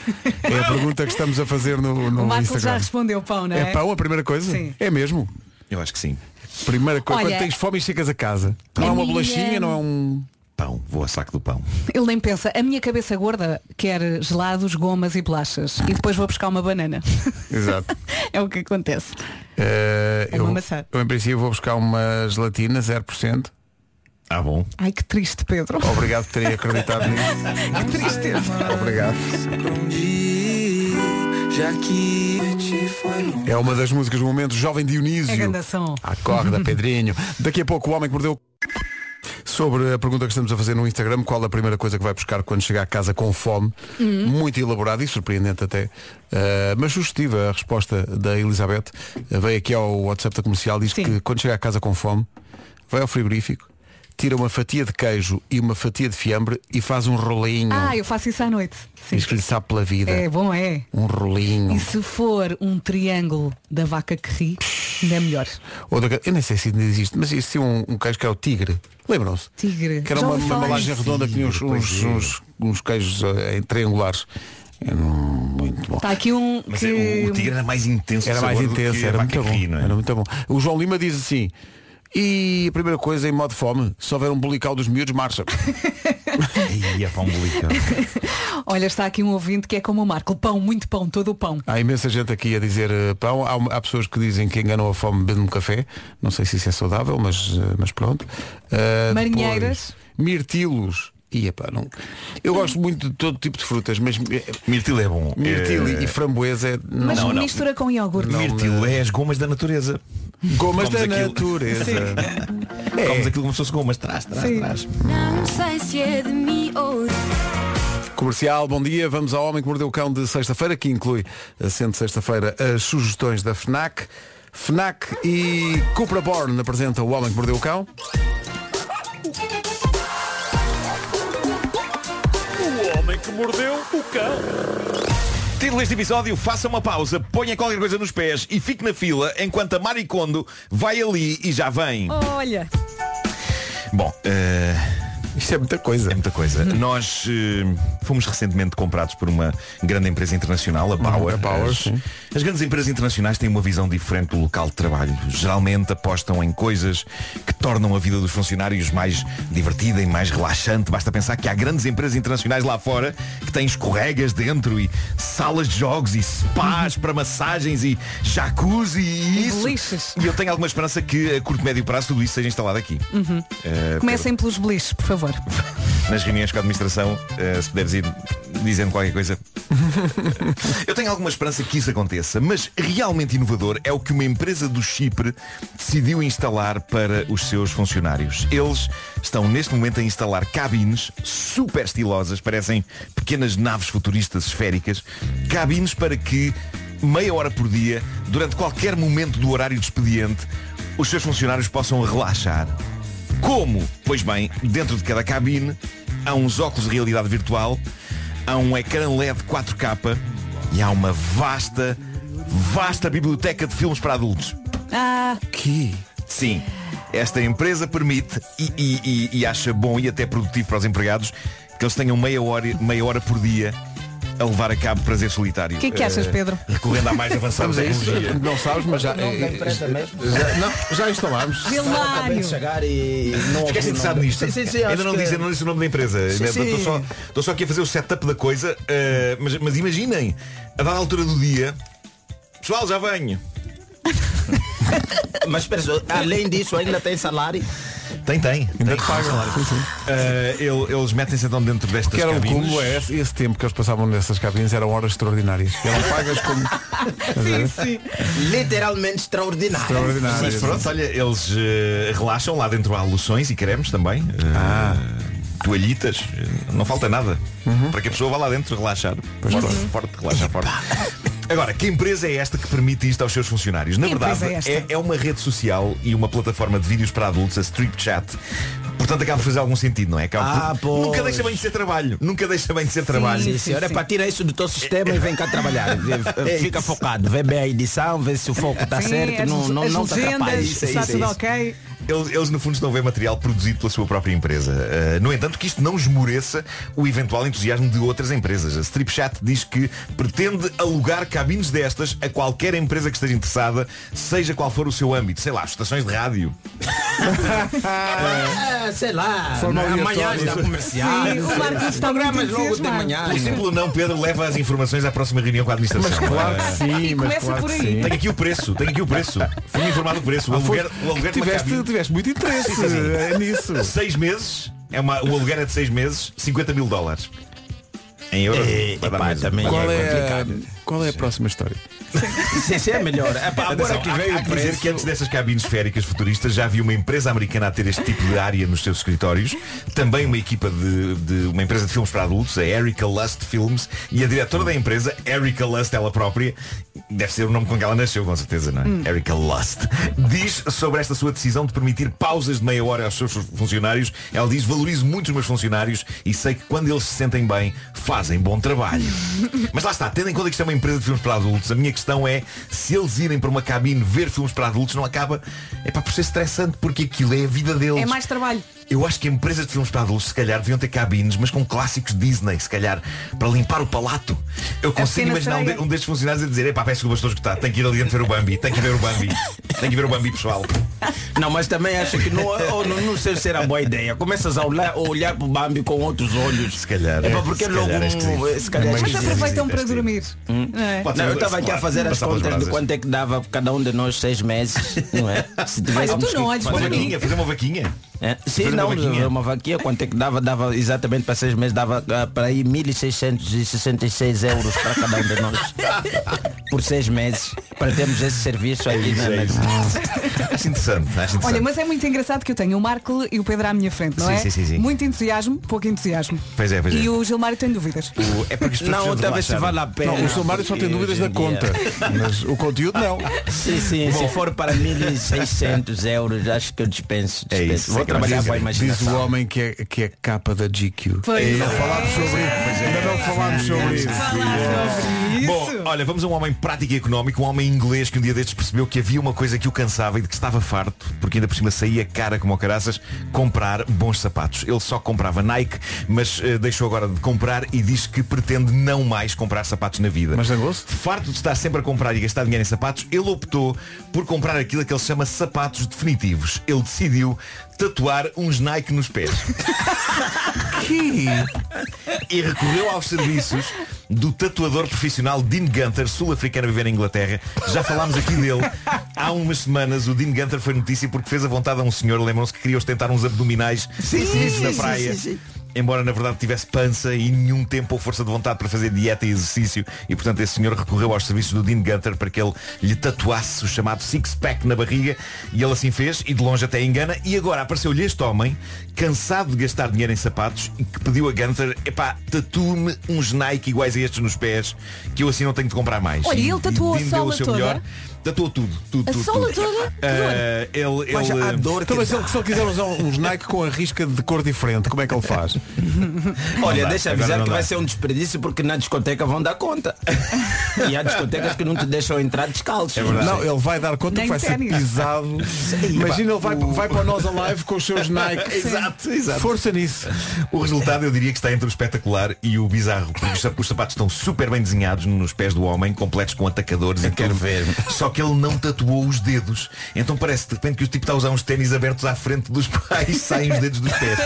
É a pergunta que estamos a fazer no, no O Marco já respondeu pão, não é? É pão a primeira coisa? Sim. É mesmo? Eu acho que sim. Primeira coisa, Olha, quando tens fome e chegas a casa. Não a é uma minha- bolachinha, não é um. Pão, vou a saco do pão. Ele nem pensa, a minha cabeça gorda quer gelados, gomas e bolachas. E depois vou buscar uma banana. Exato. é o que acontece. É eu, uma maçã. eu, em princípio, vou buscar uma gelatina 0%. Ah, bom. Ai que triste, Pedro. Obrigado por terem acreditado nisso. que tristeza. Obrigado. É uma das músicas do momento, Jovem Dionísio. É. Acorda, Pedrinho. Daqui a pouco o homem que mordeu. Sobre a pergunta que estamos a fazer no Instagram, qual a primeira coisa que vai buscar quando chega a casa com fome? Uhum. Muito elaborado e surpreendente até. Uh, mas sugestiva a resposta da Elizabeth. Uh, veio aqui ao WhatsApp da comercial, diz Sim. que quando chega a casa com fome, vai ao frigorífico, tira uma fatia de queijo e uma fatia de fiambre e faz um rolinho. Ah, eu faço isso à noite. Sim. Diz que lhe sabe pela vida. É bom, é. Um rolinho. E se for um triângulo da vaca que ri, ainda é melhor. Ou da- eu nem sei se ainda existe, mas existia um, um queijo que era o tigre. Lembram-se? Tigre. Que era Já uma, embalagem redonda que tinha uns, uns, é. uns, uns queijos eh, em triangulares. Era muito bom. Está aqui um Mas que... é, o, o tigre era mais intenso Era mais intenso, era muito bom. ri, é? Era muito bom. O João Lima diz assim, e a primeira coisa em modo fome, se houver um bulical dos miúdos, marcha. Aí é pão umbilical. Olha, está aqui um ouvinte que é como o Marco. Pão, muito pão, todo o pão. Há imensa gente aqui a dizer eh, pão. Há, há pessoas que dizem que enganam a fome bebendo um café. Não sei se isso é saudável, mas, eh, mas pronto. Uh, Marinheiras. depois, mirtilos. E, epá, não. Eu gosto muito de todo tipo de frutas, mas eh, Mirtilo é bom. mirtilo Eh, e framboesa é. Mas Não, não. mistura com iogurte. Mirtilo é as gomas da natureza. Gomas da Comes aquilo. natureza. Comes aquilo como se fosse gomas. Trás, trás, Sim. trás. Não sei se é de mim ou Comercial, bom dia. Vamos ao Homem que Mordeu o Cão de sexta-feira, que inclui, eh, sendo sexta-feira, as sugestões da FNAC. FNAC e Cupra Born apresentam o Homem que Mordeu o Cão. Título deste episódio, faça uma pausa, ponha qualquer coisa nos pés e fique na fila enquanto a Maricondo vai ali e já vem. Olha, Bom, eh, Isto é muita coisa. é muita coisa. Nós eh, fomos recentemente comprados por uma grande empresa internacional, a Bauer. a as, as grandes empresas internacionais têm uma visão diferente do local de trabalho. Geralmente apostam em coisas que tornam a vida dos funcionários mais divertida e mais relaxante. Basta pensar que há grandes empresas internacionais lá fora que têm escorregas dentro e salas de jogos e spas para massagens e jacuzzi e isso. beliches. E eu tenho alguma esperança que a curto médio prazo tudo isso seja instalado aqui. Eh, comecem pelos beliches, por favor. Nas reuniões com a administração, eh, se puderes ir dizendo qualquer coisa. Eu tenho alguma esperança que isso aconteça, mas realmente inovador é o que uma empresa do Chipre decidiu instalar para os seus funcionários. Eles estão neste momento a instalar cabines super estilosas, parecem pequenas naves futuristas esféricas, cabines para que meia hora por dia, durante qualquer momento do horário de expediente, os seus funcionários possam relaxar. Como? Pois bem, dentro de cada cabine há uns óculos de realidade virtual, há um ecrã LED 4K e há uma vasta, vasta biblioteca de filmes para adultos. Ah, Que? Sim, esta empresa permite e, e- e- e acha bom e até produtivo para os empregados que eles tenham meia hora, meia hora por dia a levar a cabo prazer solitário. O que é que achas, Eh, Pedro? Recorrendo à mais avançada tecnologia. Não sabes, mas já. já, não, já instalámos. Chegar e não Ficaste interessado nisto? Sim, sim, sim, Ainda não, que- disse, não disse o nome da empresa. Sim, Estou sim. só, só aqui a fazer o setup da coisa. eh, mas, mas imaginem, a dada altura do dia, pessoal, já venho. Mas espera, só, além disso ainda tem salário. Tem, tem. Ainda tem te pagam. Sim, sim. Eh, ele- eles metem-se então dentro destas que era um cabines. cúmulo é esse, esse tempo que eles passavam nessas cabines eram horas extraordinárias. Eram pagas como. Literalmente extraordinário. Extraordinárias. Mas pronto, olha, eles eh, relaxam lá dentro há loções e cremes também. eh, Ah. Toalhitas, não falta nada. Para que a pessoa vá lá dentro relaxar. Forte, forte, relaxar forte. Agora, que empresa é esta que permite isto aos seus funcionários? Na Que verdade, é é, é uma rede social e uma plataforma de vídeos para adultos, a Strip Chat. Portanto, acaba por fazer algum sentido, não é? Acaba Ah, por- pois. Nunca deixa bem de ser trabalho. Nunca deixa bem de ser trabalho. Sim, senhora, é para tirar isso do teu sistema e vem cá trabalhar. Vê- Fica focado, vê bem a edição, vê se o foco está Sim, certo, as, não, não, as não te atrapalhes. Isso é está isso, é tudo isso. ok. Eles, eles, no fundo estão a ver material produzido pela sua própria empresa. Uh, no entanto, que isto não esmoreça o eventual entusiasmo de outras empresas. A Strip Chat diz que pretende alugar cabines destas a qualquer empresa que esteja interessada, seja qual for o seu âmbito. Sei lá, estações de rádio. Ah, sei lá, Forma amanhã está comercial. Sim, o Marcos está muito Programas logo de manhã. O simples não, Pedro, leva as informações à próxima reunião com a administração. Mas claro que sim, mas começa claro por que aí. sim. Tenho aqui o preço, tenho aqui o preço. Fui informado do preço. O Ah, foi- aluguer, o aluguer de uma tiveste, cabine- tiveste muito interesse Sim, sim, sim. eh, nisso. Seis meses, é uma, o aluguer é de seis meses, 50 mil dólares. Em euros. É, vai dar epá, também Qual é é, a, complicado. qual é a próxima história? Sim, sim, é melhor. Epá, agora Atenção, que há- veio há o que dizer que antes dessas cabines esféricas futuristas já havia uma empresa americana a ter este tipo de área nos seus escritórios, também uma equipa de, de uma empresa de filmes para adultos, a Erica Lust Films, e a diretora da empresa, Erica Lust, ela própria, deve ser o nome com que ela nasceu, com certeza, não é? Erica Lust, diz sobre esta sua decisão de permitir pausas de meia hora aos seus funcionários. Ela diz, valorizo muito os meus funcionários e sei que quando eles se sentem bem, fazem bom trabalho. Mas lá está, tendo em conta que isto é uma empresa de filmes para adultos, a minha questão é se eles irem para uma cabine ver filmes para adultos não acaba é para por ser estressante porque aquilo é a vida deles. É mais trabalho. Eu acho que empresas de filmes para adultos se calhar deviam ter cabines, mas com clássicos Disney, se calhar, para limpar o palato. Eu consigo imaginar um, de- um destes funcionários a dizer, epá, peço desculpa, estou escutado, tenho que ir ali dentro ver o Bambi, tenho que ver o Bambi, tenho que ver o Bambi pessoal. Não, mas também acho que não, oh, não, não sei se era boa ideia. Começas a olhar, a olhar para o Bambi com outros olhos. Se calhar. É porque se logo calhar é um- esquisito. se calhar é Mas aproveitam para dormir. não é? Não, eu estava aqui a fazer as contas de quanto é que dava cada um de nós seis meses, não é? Se tivéssemos tu não que fazer- vaquinha, fazer uma vaquinha. É? Sim, não, vaquinha. uma vaquinha, quanto é que dava? Dava exatamente para seis meses, dava ah, para aí 1.666 euros para cada um de nós. Por seis meses, para termos esse serviço aqui na, É isso. na- Acho interessante, acho interessante. Olha, mas é muito engraçado que eu tenho o Marco e o Pedro à minha frente, não Sim, é? sim, sim, sim. Muito entusiasmo, pouco entusiasmo. Pois é, pois é. E o Gilmário tem dúvidas. O- é porque as pessoas Não, precisam outra vez se vale a pena. Não, o Silmário só tem dúvidas da conta. Mas o conteúdo não. Sim, sim, se for para 1.600 euros, acho que eu dispenso. É dispenso. isso, Vou é que eu trabalhar vou com a dizer. Diz o imaginação. homem que é, que é capa da GQ. Pois Ainda é. não falámos sobre isso. Ainda não falámos sobre isso. Bom, olha, vamos a um homem prático e económico, um homem inglês que um dia destes percebeu que havia uma coisa que o cansava e de que estava farto, porque ainda por cima saía cara como ao caraças, comprar bons sapatos. Ele só comprava Nike, mas eh, deixou agora de comprar e diz que pretende não mais comprar sapatos na vida. Mas zangou-se? Farto de estar sempre a comprar e gastar dinheiro em sapatos, ele optou por comprar aquilo que ele chama sapatos definitivos. Ele decidiu tatuar uns Nike nos pés. e recorreu aos serviços do tatuador profissional Dean Gunther, sul-africano a viver em Inglaterra. Já falámos aqui dele. Há umas semanas o Dean Gunther foi notícia porque fez a vontade a um senhor, lembram-se que queria ostentar uns abdominais definidos na praia. Embora na verdade tivesse pança e nenhum tempo ou força de vontade para fazer dieta e exercício e portanto esse senhor recorreu aos serviços do Dean Gunther para que ele lhe tatuasse o chamado six-pack na barriga e ele assim fez e de longe até engana e agora apareceu-lhe este homem cansado de gastar dinheiro em sapatos e que pediu a Gunther epá, tatue-me uns Nike iguais a estes nos pés que eu assim não tenho de comprar mais. Olha, E- ele tatuou e a sola seu toda? melhor. Tatuou tudo, tudo, A tudo, sola tudo. toda? Ah, ele, Mas ele, a dor que Então, se ele, se ele quiser usar uns Nike com a risca de cor diferente, como é que ele faz? Olha, dá, deixa avisar que dá. vai ser um desperdício porque na discoteca vão dar conta. e há discotecas que não te deixam entrar descalço. Não, ele vai dar conta Nem que vai ser pisado. Imagina, ele vai, vai para o Nós Alive com os seus Nike. Exato, exato. Força nisso. O resultado eu diria que está entre o espetacular e o bizarro, porque os sap- os sapatos estão super bem desenhados nos pés do homem, completos com atacadores e quero tudo. ver. Só que ele não tatuou os dedos. Então parece de repente que o tipo está a usar uns ténis abertos à frente dos pais, saem os dedos dos pés.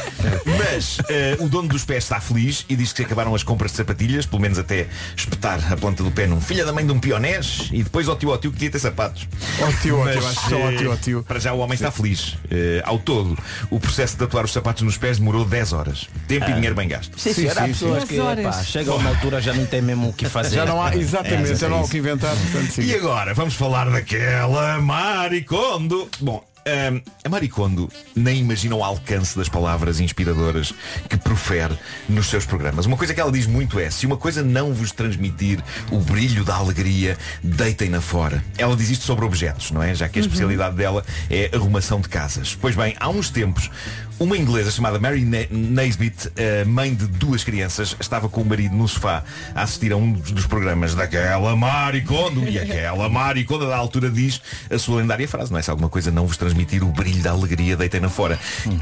Mas eh, o dono dos pés está feliz e diz que se acabaram as compras de sapatilhas, pelo menos até espetar a planta do pé num filha da mãe de um pionés e depois ao tio ao tio que queria ter sapatos. Ó tio, ó tio, acho que só ó eh, tio, tio. Para já o homem está feliz. Eh, ao todo, o processo de tatuar os sapatos nos pés demorou 10 horas. Tempo e dinheiro bem gasto. Sim, sim, há sim, pessoas que pá, chega a uma altura já não tem mesmo o que fazer. Já não há, exatamente, É, já não há é o que inventar. Portanto, sim. E agora vamos falar daquela Maricondo. Bom, hum, a Maricondo nem imagina o alcance das palavras inspiradoras que profere nos seus programas. Uma coisa que ela diz muito é, se uma coisa não vos transmitir o brilho da alegria, deitem-na fora. Ela diz isto sobre objetos, não é? Já que a especialidade dela é arrumação de casas. Pois bem, há uns tempos, uma inglesa chamada Mary Na- Naisbitt, eh, mãe de duas crianças, estava com o marido no sofá a assistir a um dos- dos programas daquela Maricondo. E aquela Maricondo, da altura, diz a sua lendária frase, não é? Se alguma coisa não vos transmitir o brilho da alegria, deitem-na fora.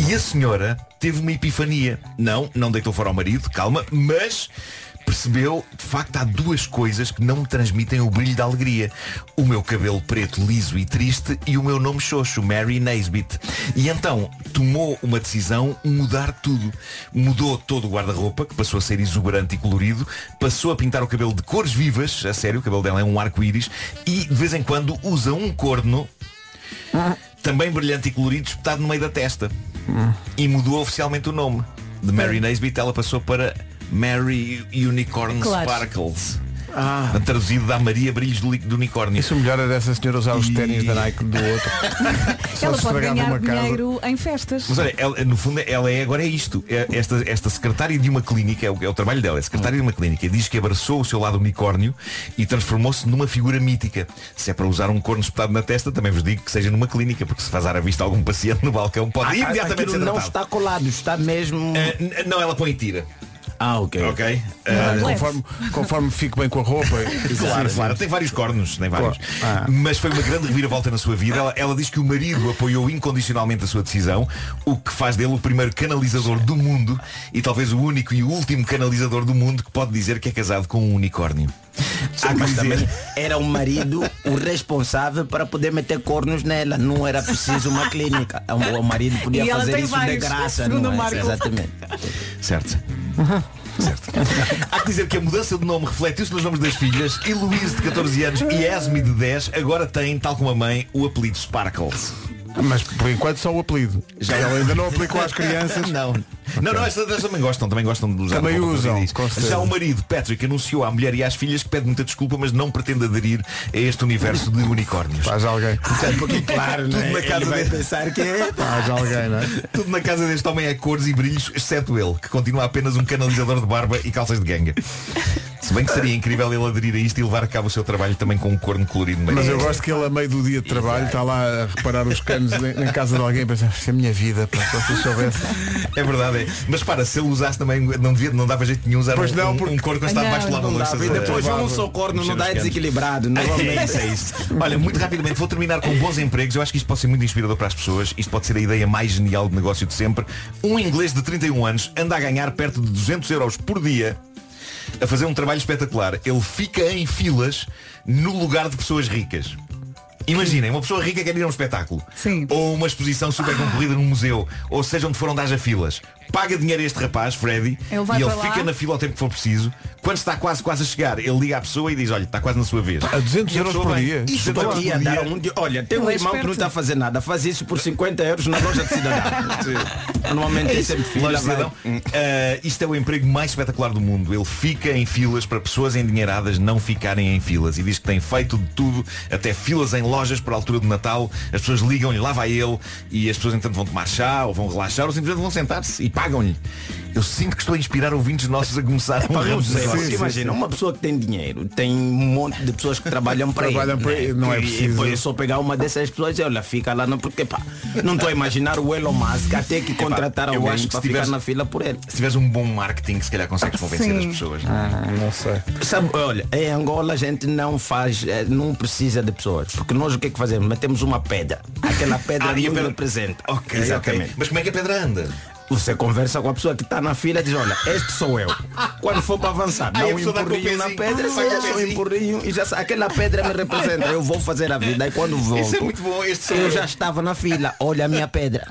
E a senhora teve uma epifania. Não, não deitou fora ao marido, calma, mas percebeu, de facto, há duas coisas que não me transmitem o brilho da alegria. O meu cabelo preto, liso e triste e o meu nome xoxo, Mary Naisbitt. E então tomou uma decisão, mudar tudo. Mudou todo o guarda-roupa, que passou a ser exuberante e colorido, passou a pintar o cabelo de cores vivas, a sério, o cabelo dela é um arco-íris, e de vez em quando usa um corno também brilhante e colorido, espetado no meio da testa. E mudou oficialmente o nome. De Mary Naisbitt ela passou para Mary Unicorn Claro. Sparkles. Traduzido da Maria Brilhos do, do Unicórnio. Isso melhor era essa senhora usar os E- ténis da Nike do outro. Só Ela se pode ganhar uma casa. dinheiro em festas. Mas olha, ela, no fundo ela é agora é isto. É esta, esta secretária de uma clínica, é o, é o trabalho dela, é secretária de uma clínica, diz que abraçou o seu lado unicórnio e transformou-se numa figura mítica. Se é para usar um corno espetado na testa, também vos digo que seja numa clínica, porque se faz à vista algum paciente no balcão pode Ah, imediatamente ser não tratado. está colado, está mesmo. Ah, n- não, ela põe e tira. Ah, ok. Ok? Uh, conforme, conforme fico bem com a roupa. Claro, Sim, claro, tem vários cornos, tem vários. Ah. Mas foi uma grande reviravolta na sua vida. Ela, ela diz que o marido apoiou incondicionalmente a sua decisão, o que faz dele o primeiro canalizador do mundo e talvez o único e o último canalizador do mundo que pode dizer que é casado com um unicórnio. Mas também era o marido o responsável para poder meter cornos nela. Não era preciso uma clínica. O o marido podia fazer tem isso vários, de graça, não é? Marco. Exatamente. certo. Certo. Há que dizer que a mudança de nome refletiu-se nos nomes das filhas. Heloise, de 14 anos, e Esme, de 10, agora têm, tal como a mãe, o apelido Sparkles. Mas por enquanto só o apelido. Já ela ainda não aplicou às crianças. Não. Não, não, estas também gostam, também gostam de usar. Também usam. Já o marido, Patrick, anunciou à mulher e às filhas que pede muita desculpa, mas não pretende aderir a este universo de unicórnios. Faz alguém. Portanto, porque claro, tudo na casa deste, pensar que é. Faz alguém, não é? tudo na casa deste homem é cores e brilhos, exceto ele, que continua apenas um canalizador de barba e calças de ganga. Se bem que seria incrível ele aderir a isto e levar a cabo o seu trabalho também com um corno colorido. Mas eu gosto que ele a meio do dia de trabalho está lá a reparar os canos em, em casa de alguém e pensa, "Isto é a minha vida, pá, se vocês soubessem. É verdade, é. Mas para, se ele usasse também, não, devia, não dava jeito nenhum usar Pois um, não, porque- um corno quando está Não, debaixo do não lava-louças. E depois um só corno não dá é desequilibrado. É Novamente. isso, é isso. Olha, muito rapidamente, vou terminar com bons empregos. Eu acho que isto pode ser muito inspirador para as pessoas. Isto pode ser a ideia mais genial de negócio de sempre. Um inglês de 31 anos anda a ganhar perto de 200 euros por dia a fazer um trabalho espetacular. Ele fica em filas no lugar de pessoas ricas. Imaginem, uma pessoa rica quer ir a um espetáculo. Sim. Ou uma exposição super concorrida num museu. Ou seja, onde foram dar filas. Paga dinheiro a este rapaz, Freddy, Ele vai e ele para lá. fica na fila ao tempo que for preciso. Quando está quase quase a chegar, ele liga à pessoa e diz, olha, está quase na sua vez. A 200 E a euros por dia? "Isto Estou é aqui a por dar dia." um dia. Olha, tem um é irmão que não esperto. está a fazer nada. Faz isso por 50 euros na loja de cidadão. Normalmente tem sempre fila. Loja de vai. cidadão. Ah, isto é o emprego mais espetacular do mundo. Ele fica em filas para pessoas endinheiradas não ficarem em filas. E diz que tem feito de tudo, até filas em lojas para a altura do Natal. As pessoas ligam-lhe, lá vai ele, e as pessoas entanto vão tomar chá, ou vão relaxar, ou simplesmente vão sentar-se e pagam-lhe. Eu sinto que estou a inspirar ouvintes nossos a começar um ramo de negócio. você imagina, uma pessoa que tem dinheiro, tem um monte de pessoas que trabalham para Trabalham ele. para né? ele, não é preciso. E depois é só pegar uma dessas pessoas e olha, fica lá, não, porque pá, não estou a imaginar o Elon Musk a ter que contratar eu alguém para tiveres- ficar na fila por ele. Se tiveres um bom marketing, se calhar consegues convencer Sim. as pessoas. Não sei. Sabe, olha, em Angola a gente não faz, eh, não precisa de pessoas. Porque nós o que é que fazemos? Metemos uma pedra. Aquela pedra Ah, não pedra- representa. Ok, Exatamente. ok. Mas como é que a pedra anda? Você conversa com a pessoa que está na fila e diz, olha, este sou eu. Quando for para avançar, dá um empurrinho na pedra, Ah, o só um pezinho. empurrinho e já sabe, aquela pedra me representa. Eu vou fazer a vida. E quando volto, Isso é muito bom. Este sou eu eu. já estava na fila. Olha a minha pedra.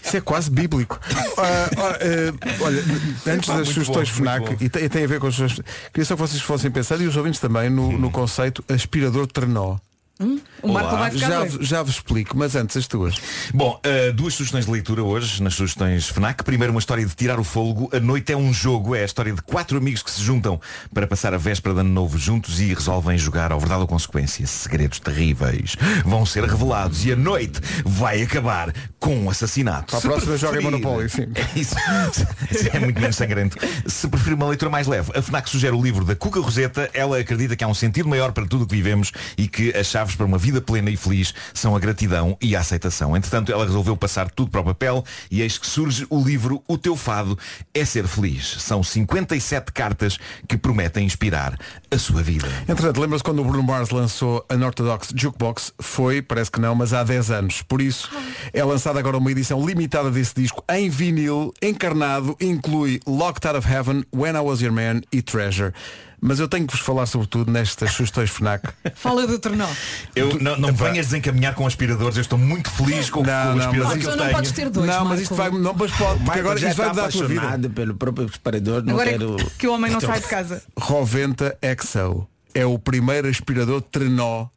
Isso é quase bíblico. Ah, ora, eh, olha, antes Pá, das sugestões bom, FNAC, e tem, e tem a ver com as suas. Queria só que vocês fossem pensar, e os ouvintes também, no, no conceito aspirador de trenó. O Marco Olá. vai ficar Já, doido. já vos explico, mas antes as tuas. Bom, uh, duas sugestões de leitura hoje, nas sugestões FNAC. Primeiro, uma história de tirar o fôlego. A noite é um jogo, é a história de quatro amigos que se juntam para passar a véspera de ano novo juntos e resolvem jogar ao verdade ou consequência. Segredos terríveis vão ser revelados e a noite vai acabar com um assassinato. Para a Se próxima joga em preferir- Monopólio, sim. É isso. é muito menos sangrento. Se preferir uma leitura mais leve, a FNAC sugere o livro da Cuca Roseta. Ela acredita que há um sentido maior para tudo o que vivemos e que as chaves para uma vida plena e feliz são a gratidão e a aceitação. Entretanto, ela resolveu passar tudo para o papel e eis que surge o livro O Teu Fado é Ser Feliz. São 57 cartas que prometem inspirar a sua vida. Entretanto, lembra-se quando o Bruno Mars lançou a Unorthodox Jukebox? Foi, parece que não, mas há 10 anos. Por isso, é lançada agora uma edição limitada desse disco em vinil, encarnado, inclui Locked Out of Heaven, When I Was Your Man e Treasure. Mas eu tenho que vos falar sobretudo nestas sugestões FNAC. Fala do trenó. Eu não, não venhas desencaminhar com aspiradores, eu estou muito feliz com, Não, com o não, aspirador mas que eu não tenho. podes ter dois, não, mas isto vai. Não, mas pode, porque agora já isto vai está mudar a tua vida. apaixonado pelo próprio aspirador. Não Agora é quero... que o homem não sai de casa. Roventa XO. É o primeiro aspirador trenó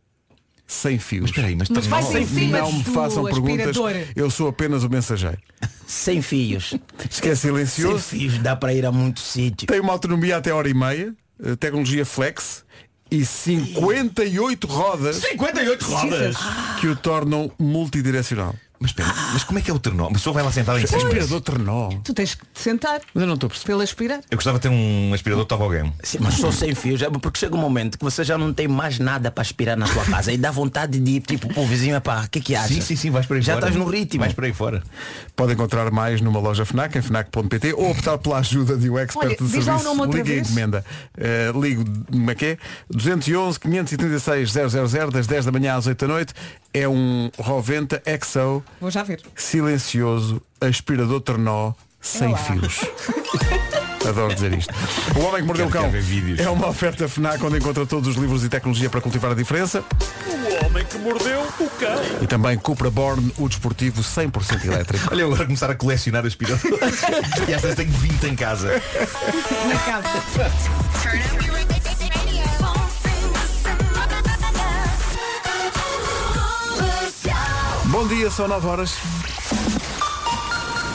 sem fios. Mas espera aí, mas, Mas vai em cima não me do façam perguntas. aspirador. Eu sou apenas o mensageiro. Sem fios. Isto que é Sem silencioso. fios dá para ir a muito sítio. Tem uma autonomia até hora e meia. Eh, Tecnologia flex. E 58 rodas 58 rodas! que o tornam multidirecional. Mas, espera, mas como é que é o ternó? A pessoa vai lá sentar em seis meses. Aspirador Ternó. Tu tens que te sentar. Mas eu não estou a perceber. Pelo aspirar. Eu gostava de ter um aspirador tobogã. Sim, mas só sem fios, é porque chega um momento que você já não tem mais nada para aspirar na sua casa e dá vontade de ir tipo pro vizinho para o que que acha? Sim, sim, sim, vais por aí Já fora. estás no ritmo. Vais por aí fora. Pode encontrar mais numa loja FNAC, em FNAC.pt ou optar pela ajuda de um expert Olha, de diz lá o serviço. Ligue e vez. encomenda. Eh, ligo, como é que é? 211 536 000 das 10 da manhã às 8 da noite. É um Roventa EXO Vou já ver. silencioso aspirador Ternó sem É lá. fios. Adoro dizer isto. O Homem que Mordeu o Cão é uma oferta FNAC onde encontra todos os livros e tecnologia para cultivar a diferença. O homem que mordeu o cão. E também Cupra Born, o desportivo 100% elétrico. Olha, eu agora começar a colecionar aspiradores. e às vezes tenho 20 em casa. Na casa. Bom dia, são 9 horas.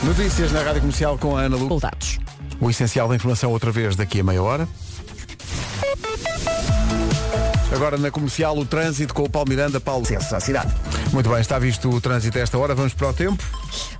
Notícias na Rádio Comercial com a Ana Lu. Resultados. O essencial da informação outra vez daqui a meia hora. Agora na comercial o trânsito com o Paulo Miranda, Paulo. Acesso à cidade. Muito bem, está visto o trânsito a esta hora. Vamos para o tempo.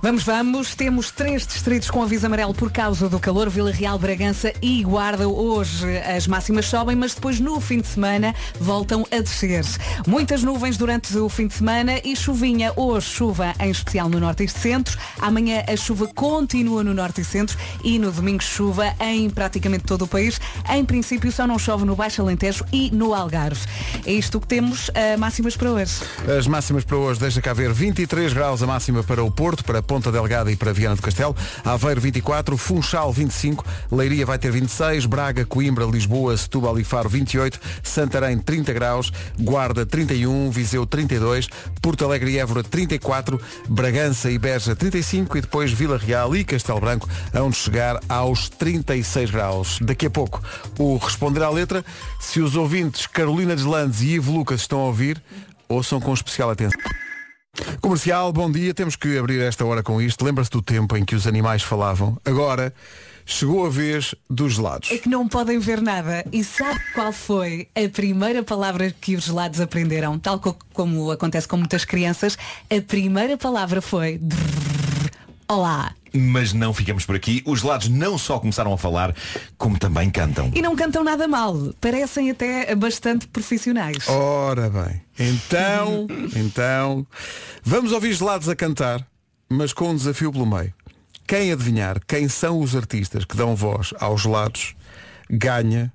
Vamos, vamos. Temos três distritos com aviso amarelo por causa do calor. Vila Real, Bragança e Guarda. Hoje as máximas sobem, mas depois no fim de semana voltam a descer. Muitas nuvens durante o fim de semana e chuvinha. Hoje chuva em especial no norte e centro. Amanhã a chuva continua no norte e centro e no domingo chuva em praticamente todo o país. Em princípio só não chove no Baixo Alentejo e no Algarve. É isto que temos uh, máximas para hoje. As máximas para hoje, deixa cá ver, 23 graus a máxima para o Porto, para Ponta Delgada e para Viana do Castelo, Aveiro 24, Funchal 25, Leiria vai ter 26, Braga, Coimbra, Lisboa, Setúbal e Faro 28, Santarém 30 graus, Guarda 31, Viseu 32, Porto Alegre e Évora 34, Bragança e Beja 35 e depois Vila Real e Castelo Branco onde chegar aos 36 graus. Daqui a pouco o responder à letra, se os ouvintes Carolina Deslandes e Ivo Lucas estão a ouvir, ouçam com especial atenção. Comercial, bom dia. Temos que abrir esta hora com isto. Lembra-se do tempo em que os animais falavam? Agora chegou a vez dos gelados. É que não podem ver nada. E sabe qual foi a primeira palavra que os gelados aprenderam? Tal co- como acontece com muitas crianças, a primeira palavra foi Olá. Mas não ficamos por aqui. Os gelados não só começaram a falar, como também cantam. E não cantam nada mal. Parecem até bastante profissionais. Ora bem, então, então, vamos ouvir gelados a cantar, mas com um desafio pelo meio. Quem adivinhar quem são os artistas que dão voz aos gelados ganha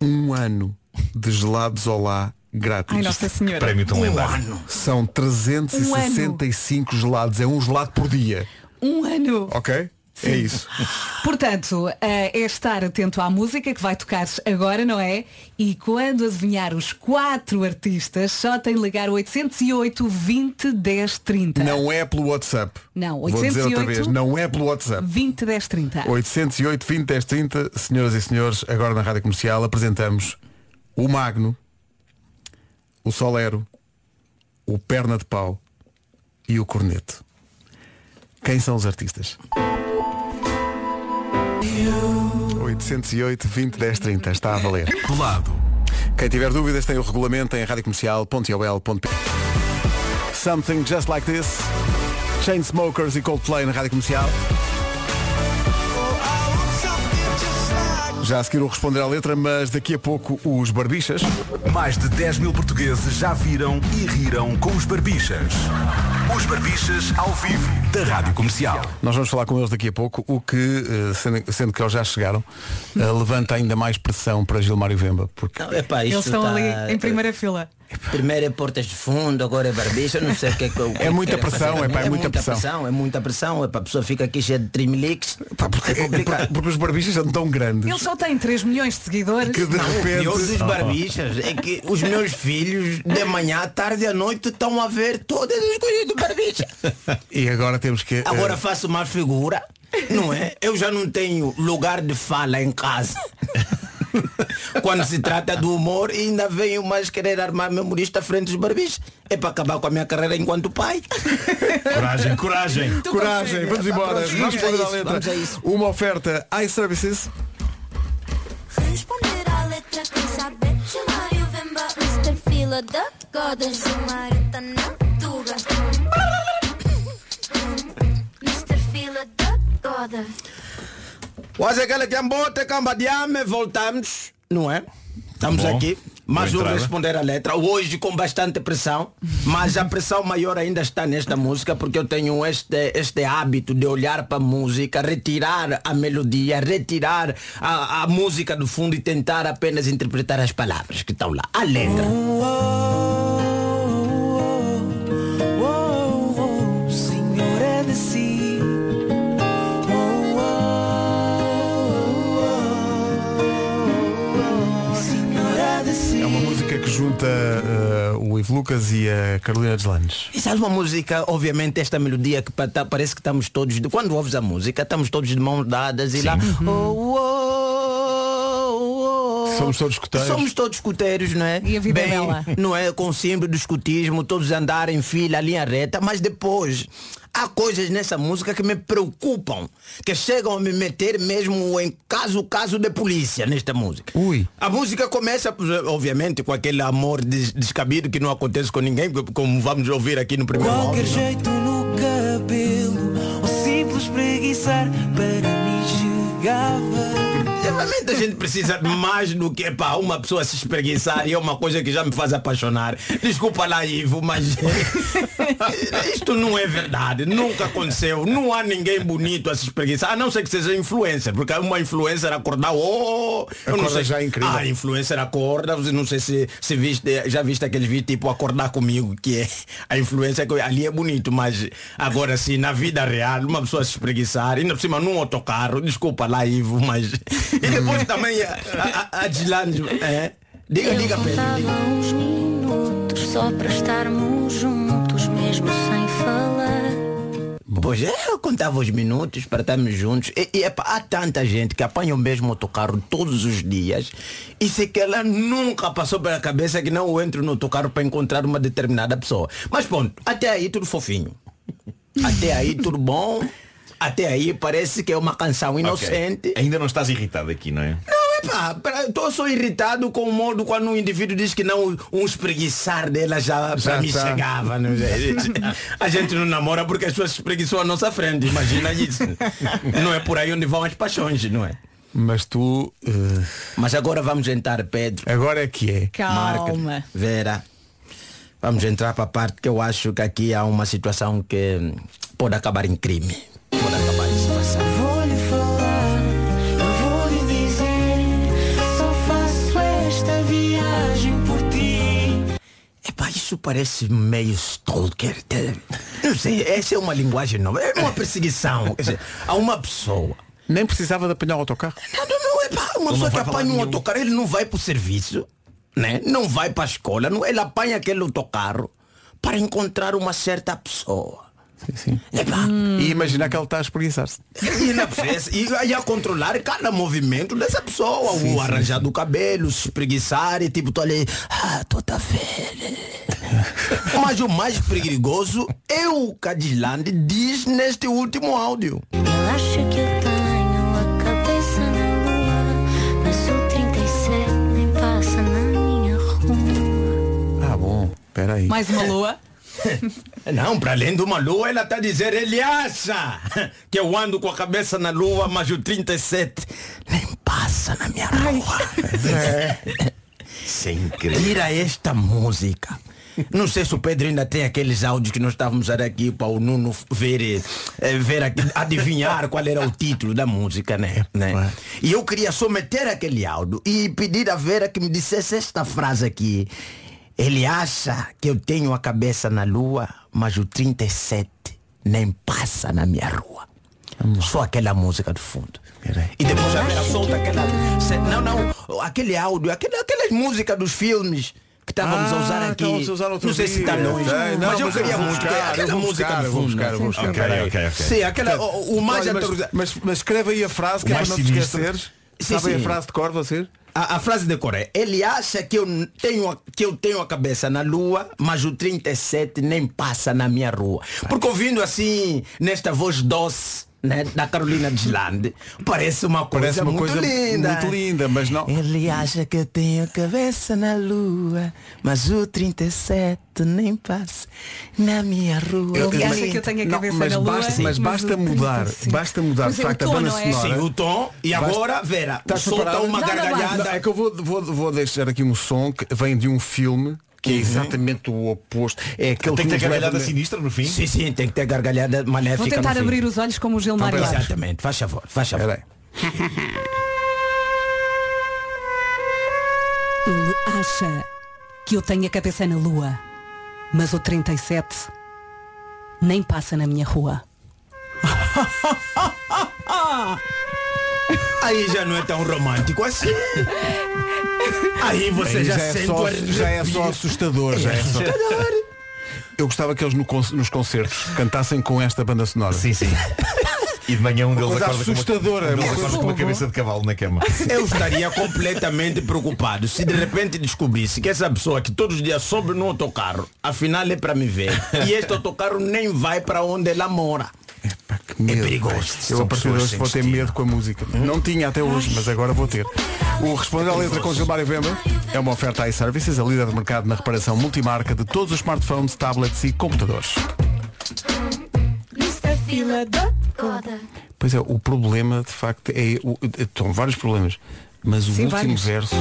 um ano de gelados Olá grátis. Ai, Nossa Senhora. Prémio tão Um lendário. ano. São 365 gelados, é um gelado por dia. Um ano. Ok? É isso. Portanto, eh, é estar atento à música que vai tocar agora, não é? E quando adivinhar os quatro artistas, só tem de ligar o 808 20 10 30. Não é pelo WhatsApp. Não, Vou dizer outra 808. vez, não é pelo WhatsApp. 20 10 30. 808 20 10 30, senhoras e senhores, agora na Rádio Comercial apresentamos o Magno, o Solero, o Perna de Pau e o Corneto. Quem são os artistas? 808 20 10 30, está a valer. Colado. Quem tiver dúvidas tem o regulamento em radiocomercial.ol.pt Something Just Like This Chainsmokers e Coldplay na Rádio Comercial Já a seguir o responder à letra, mas daqui a pouco os barbichas. Mais de 10 mil portugueses já viram e riram com os Barbichas. Os Barbichas ao vivo da Rádio Comercial. Nós vamos falar com eles daqui a pouco, o que, eh, sendo, que eles já chegaram, eh, levanta ainda mais pressão para Gilmário Vemba. Porque Não, epá, Eles estão tá- ali em primeira fila. Primeiro é portas de fundo, agora é barbicha, não sei o que é que eu É muita quero pressão, fazer. epá, é muita pressão. É muita pressão, epá, a pessoa fica aqui cheia de trimeliques. Pá, porque, é complicado. porque os barbichas são tão grandes Eles só têm 3 milhões de seguidores. que de Não, repente. dos barbichas é que os meus filhos de manhã, à tarde e à noite estão a ver todas as coisas do barbicha. E agora temos que. eh, Agora faço uma figura, não é? Eu já não tenho lugar de fala em casa. Quando se trata do humor, ainda venho mais querer armar memorista frente aos barbis. É para acabar com a minha carreira enquanto pai. Coragem, coragem. Tu coragem, consegue. vamos embora. Vamos, vamos, isso, letra. vamos a isso. Uma oferta iServices. Responder à letra quem Vemba, Mr. Fila da na Tuga. Mr. Fila da Quase aquela que ambote, cambadiame, voltamos, não é? Estamos Bom, aqui. Um entrada. responder a letra. Hoje com bastante pressão, mas a pressão maior ainda está nesta música porque eu tenho este, este hábito de olhar para a música, retirar a melodia, retirar a, a música do fundo e tentar apenas interpretar as palavras que estão lá. A letra. Junta eh, o Ivo Lucas e a Carolina Deslandes. E sabe uma música, obviamente, esta melodia que tá- parece que estamos todos, de, quando ouves a música, estamos todos de mãos dadas e lá. Oh, oh, oh, oh. Somos todos escuteiros. Somos todos escuteiros, não é? E a vida é Bem, bela. Não é? Com o símbolo do escutismo, todos andar em fila, linha reta, mas depois há coisas nessa música que me preocupam, que chegam a me meter mesmo em caso caso de polícia nesta música. Ui. A música começa, obviamente, com aquele amor des- descabido que não acontece com ninguém, como vamos ouvir aqui no primeiro Qualquer não é? jeito no cabelo Ou simples preguiçar Para mim chegava Realmente a gente precisa de mais do que pá, uma pessoa se espreguiçar e é uma coisa que já me faz apaixonar. Desculpa lá, Ivo, mas isto não é verdade. Nunca aconteceu. Não há ninguém bonito a se espreguiçar, a não ser que seja influencer, porque uma influencer acordar, oh, eu não sei. já é incrível. Ah, influencer acorda, não sei se, se viste, já viste aqueles vídeos tipo acordar comigo, que é a influência que ali é bonito, mas agora sim, na vida real, uma pessoa se espreguiçar, ainda por cima num autocarro, desculpa lá, Ivo, mas. Depois também a, a, a Gislane, é? Diga, Eu diga, Pedro. contava Diga. uns minutos só para estarmos juntos, mesmo sem falar. Pois é, eu contava os minutos para estarmos juntos. E, e epá, há tanta gente que apanha o mesmo autocarro todos os dias e se que ela nunca passou pela cabeça que não entro no autocarro para encontrar uma determinada pessoa. Mas pronto, até aí tudo fofinho. Até aí tudo bom. Até aí parece que é uma canção inocente. Ok. Ainda não estás irritado aqui, não é? Não, epá, estou só irritado com o modo quando um indivíduo diz que não, um espreguiçar dela já, Já para mim tá. chegava. Não sei. A gente não namora porque as pessoas se espreguiçam à nossa frente, imagina isso. Não é por aí onde vão as paixões, não é? Mas tu. eh, Mas agora vamos entrar, Pedro. agora é que é. Calma. Marca, Vera. Vamos entrar para a parte que eu acho que aqui há uma situação que pode acabar em crime. Epá, isso parece meio stalker. Não sei, essa é uma linguagem nova. É uma perseguição. Quer dizer, a uma pessoa. Nem precisava de apanhar o autocarro. Não, não, não, epá, uma pessoa que apanha um autocarro, ele não vai para o serviço, né? não vai para a escola, não, ele apanha aquele autocarro para encontrar uma certa pessoa. Sim, sim. Epá, E imaginar que ele está a espreguiçar-se. E, na festa, e, e a controlar cada movimento dessa pessoa, o arranjar do cabelo, se espreguiçar e tipo, tô ali, ah, toda velha. Mas o mais perigoso é o que a Gislande diz neste último áudio. Acha que eu tenho a cabeça na lua, mas o 37 nem passa na minha rua. Ah, bom. Espera aí. Mais uma lua. Não, para além de uma lua, ela está a dizer, ele acha que eu ando com a cabeça na lua, mas o 37 nem passa na minha rua. É incrível. Tira esta música. Não sei se o Pedro ainda tem aqueles áudios que nós estávamos aqui para o Nuno ver, eh, ver aqui, adivinhar qual era o título da música, né? né? E eu queria só meter aquele áudio e pedir a Vera que me dissesse esta frase aqui. Ele acha que eu tenho a cabeça na lua, mas o 37 nem passa na minha rua. Só aquela música de fundo. E depois a Vera solta aquela. Não, não, aquele áudio, aquele, aquelas músicas dos filmes que estávamos a usar Ah, aqui. a usar outro não sei se está longe. Sei, não, mas eu mas queria vou muito. buscar, aquela música buscar, vou fundo. buscar, vou buscar. Ok, ok, ok. Sim, aquela, o, o mais Olha, mas, mas, mas escreve aí a frase que é para não te esqueceres. Sim, Sabem sim. a frase de cor vocês? A, a frase de é, ele acha que eu tenho, que eu tenho a cabeça na lua, mas o 37 nem passa na minha rua. Porque ouvindo assim, nesta voz doce, né, da Carolina Deslandes, parece uma coisa, Parece uma muito coisa linda. muito linda, mas não. Ele acha que eu tenho a cabeça na lua, mas o 37 nem passa na minha rua. Ele acha que eu tenho a Não, cabeça mas na lua. basta, mas basta o mudar, 35. basta mudar de é, o facto a banda não é? sonora. Sim, o tom. E Basta- agora, Vera, Estás solta uma Não, não, gargalhada. Não, é que eu vou, vou, vou deixar aqui um som que vem de um filme que é exatamente o oposto. É aquele Tem que ter leva gargalhada na- sinistra no fim. Sim, sim, tem que ter gargalhada maléfica Vou tentar no fim. abrir os olhos como o Gilmar Então. Exatamente, faz favor, faz favor. Ele acha que eu tenho a cabeça na lua, mas o 37 nem passa na minha rua. Aí já não é tão romântico assim. Aí você Aí já, já, é sente só, já é só assustador. Já é só... Eu gostava que eles no nos concertos cantassem com esta banda sonora. Sim, sim. E de manhã um deles coisa acorda com uma, assustadora, um deles uma acorda com uma cabeça de cavalo na cama. Eu estaria completamente preocupado se de repente descobrisse que essa pessoa que todos os dias sobe no autocarro, afinal é para me ver. E este autocarro nem vai para onde ela mora. Que medo. perigoso. Eu a partir de hoje vou ter destino. medo com a música. Não tinha até hoje, mas agora vou ter. O Responder à Letra com Gilmário Vemba é uma oferta iServices, a líder de mercado na reparação multimarca de todos os smartphones, tablets e computadores. Pois é, o problema de facto é. O, estão vários problemas. Mas o Sim, último vários. verso.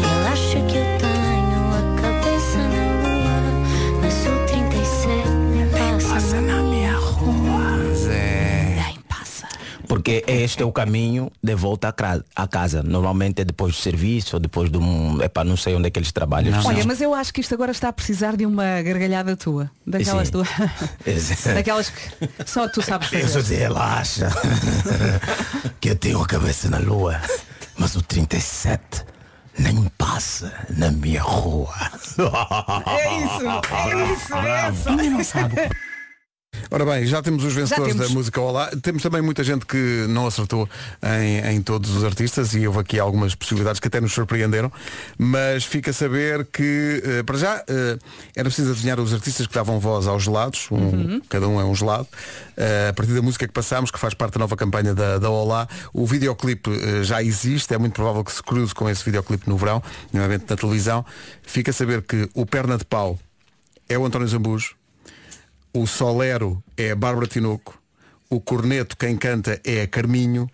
Porque este é o caminho de volta a casa. Normalmente é depois do serviço ou depois de um. Epá, não sei onde é que eles trabalham. Olha, mas eu acho que isto agora está a precisar de uma gargalhada tua. Daquelas tuas. Daquelas que só tu sabes Eu fazer. dizer, relaxa. que eu tenho a cabeça na lua, mas o 37 nem passa na minha rua. É isso, é isso, é essa. Ora bem, já temos os vencedores temos. da música Olá. Temos também muita gente que não acertou em, em todos os artistas e houve aqui algumas possibilidades que até nos surpreenderam. Mas fica a saber que, eh, para já, eh, era preciso adivinhar os artistas que davam voz aos gelados. Um- Uhum. Cada um é um gelado. Eh, a partir da música que passámos, que faz parte da nova campanha da, da Olá, o videoclipe já existe. É muito provável que se cruze com esse videoclipe no verão, novamente na televisão. Fica a saber que o Perna de Pau é o António Zambujo. O Solero é a Bárbara Tinoco. O Corneto, quem canta, é a Carminho.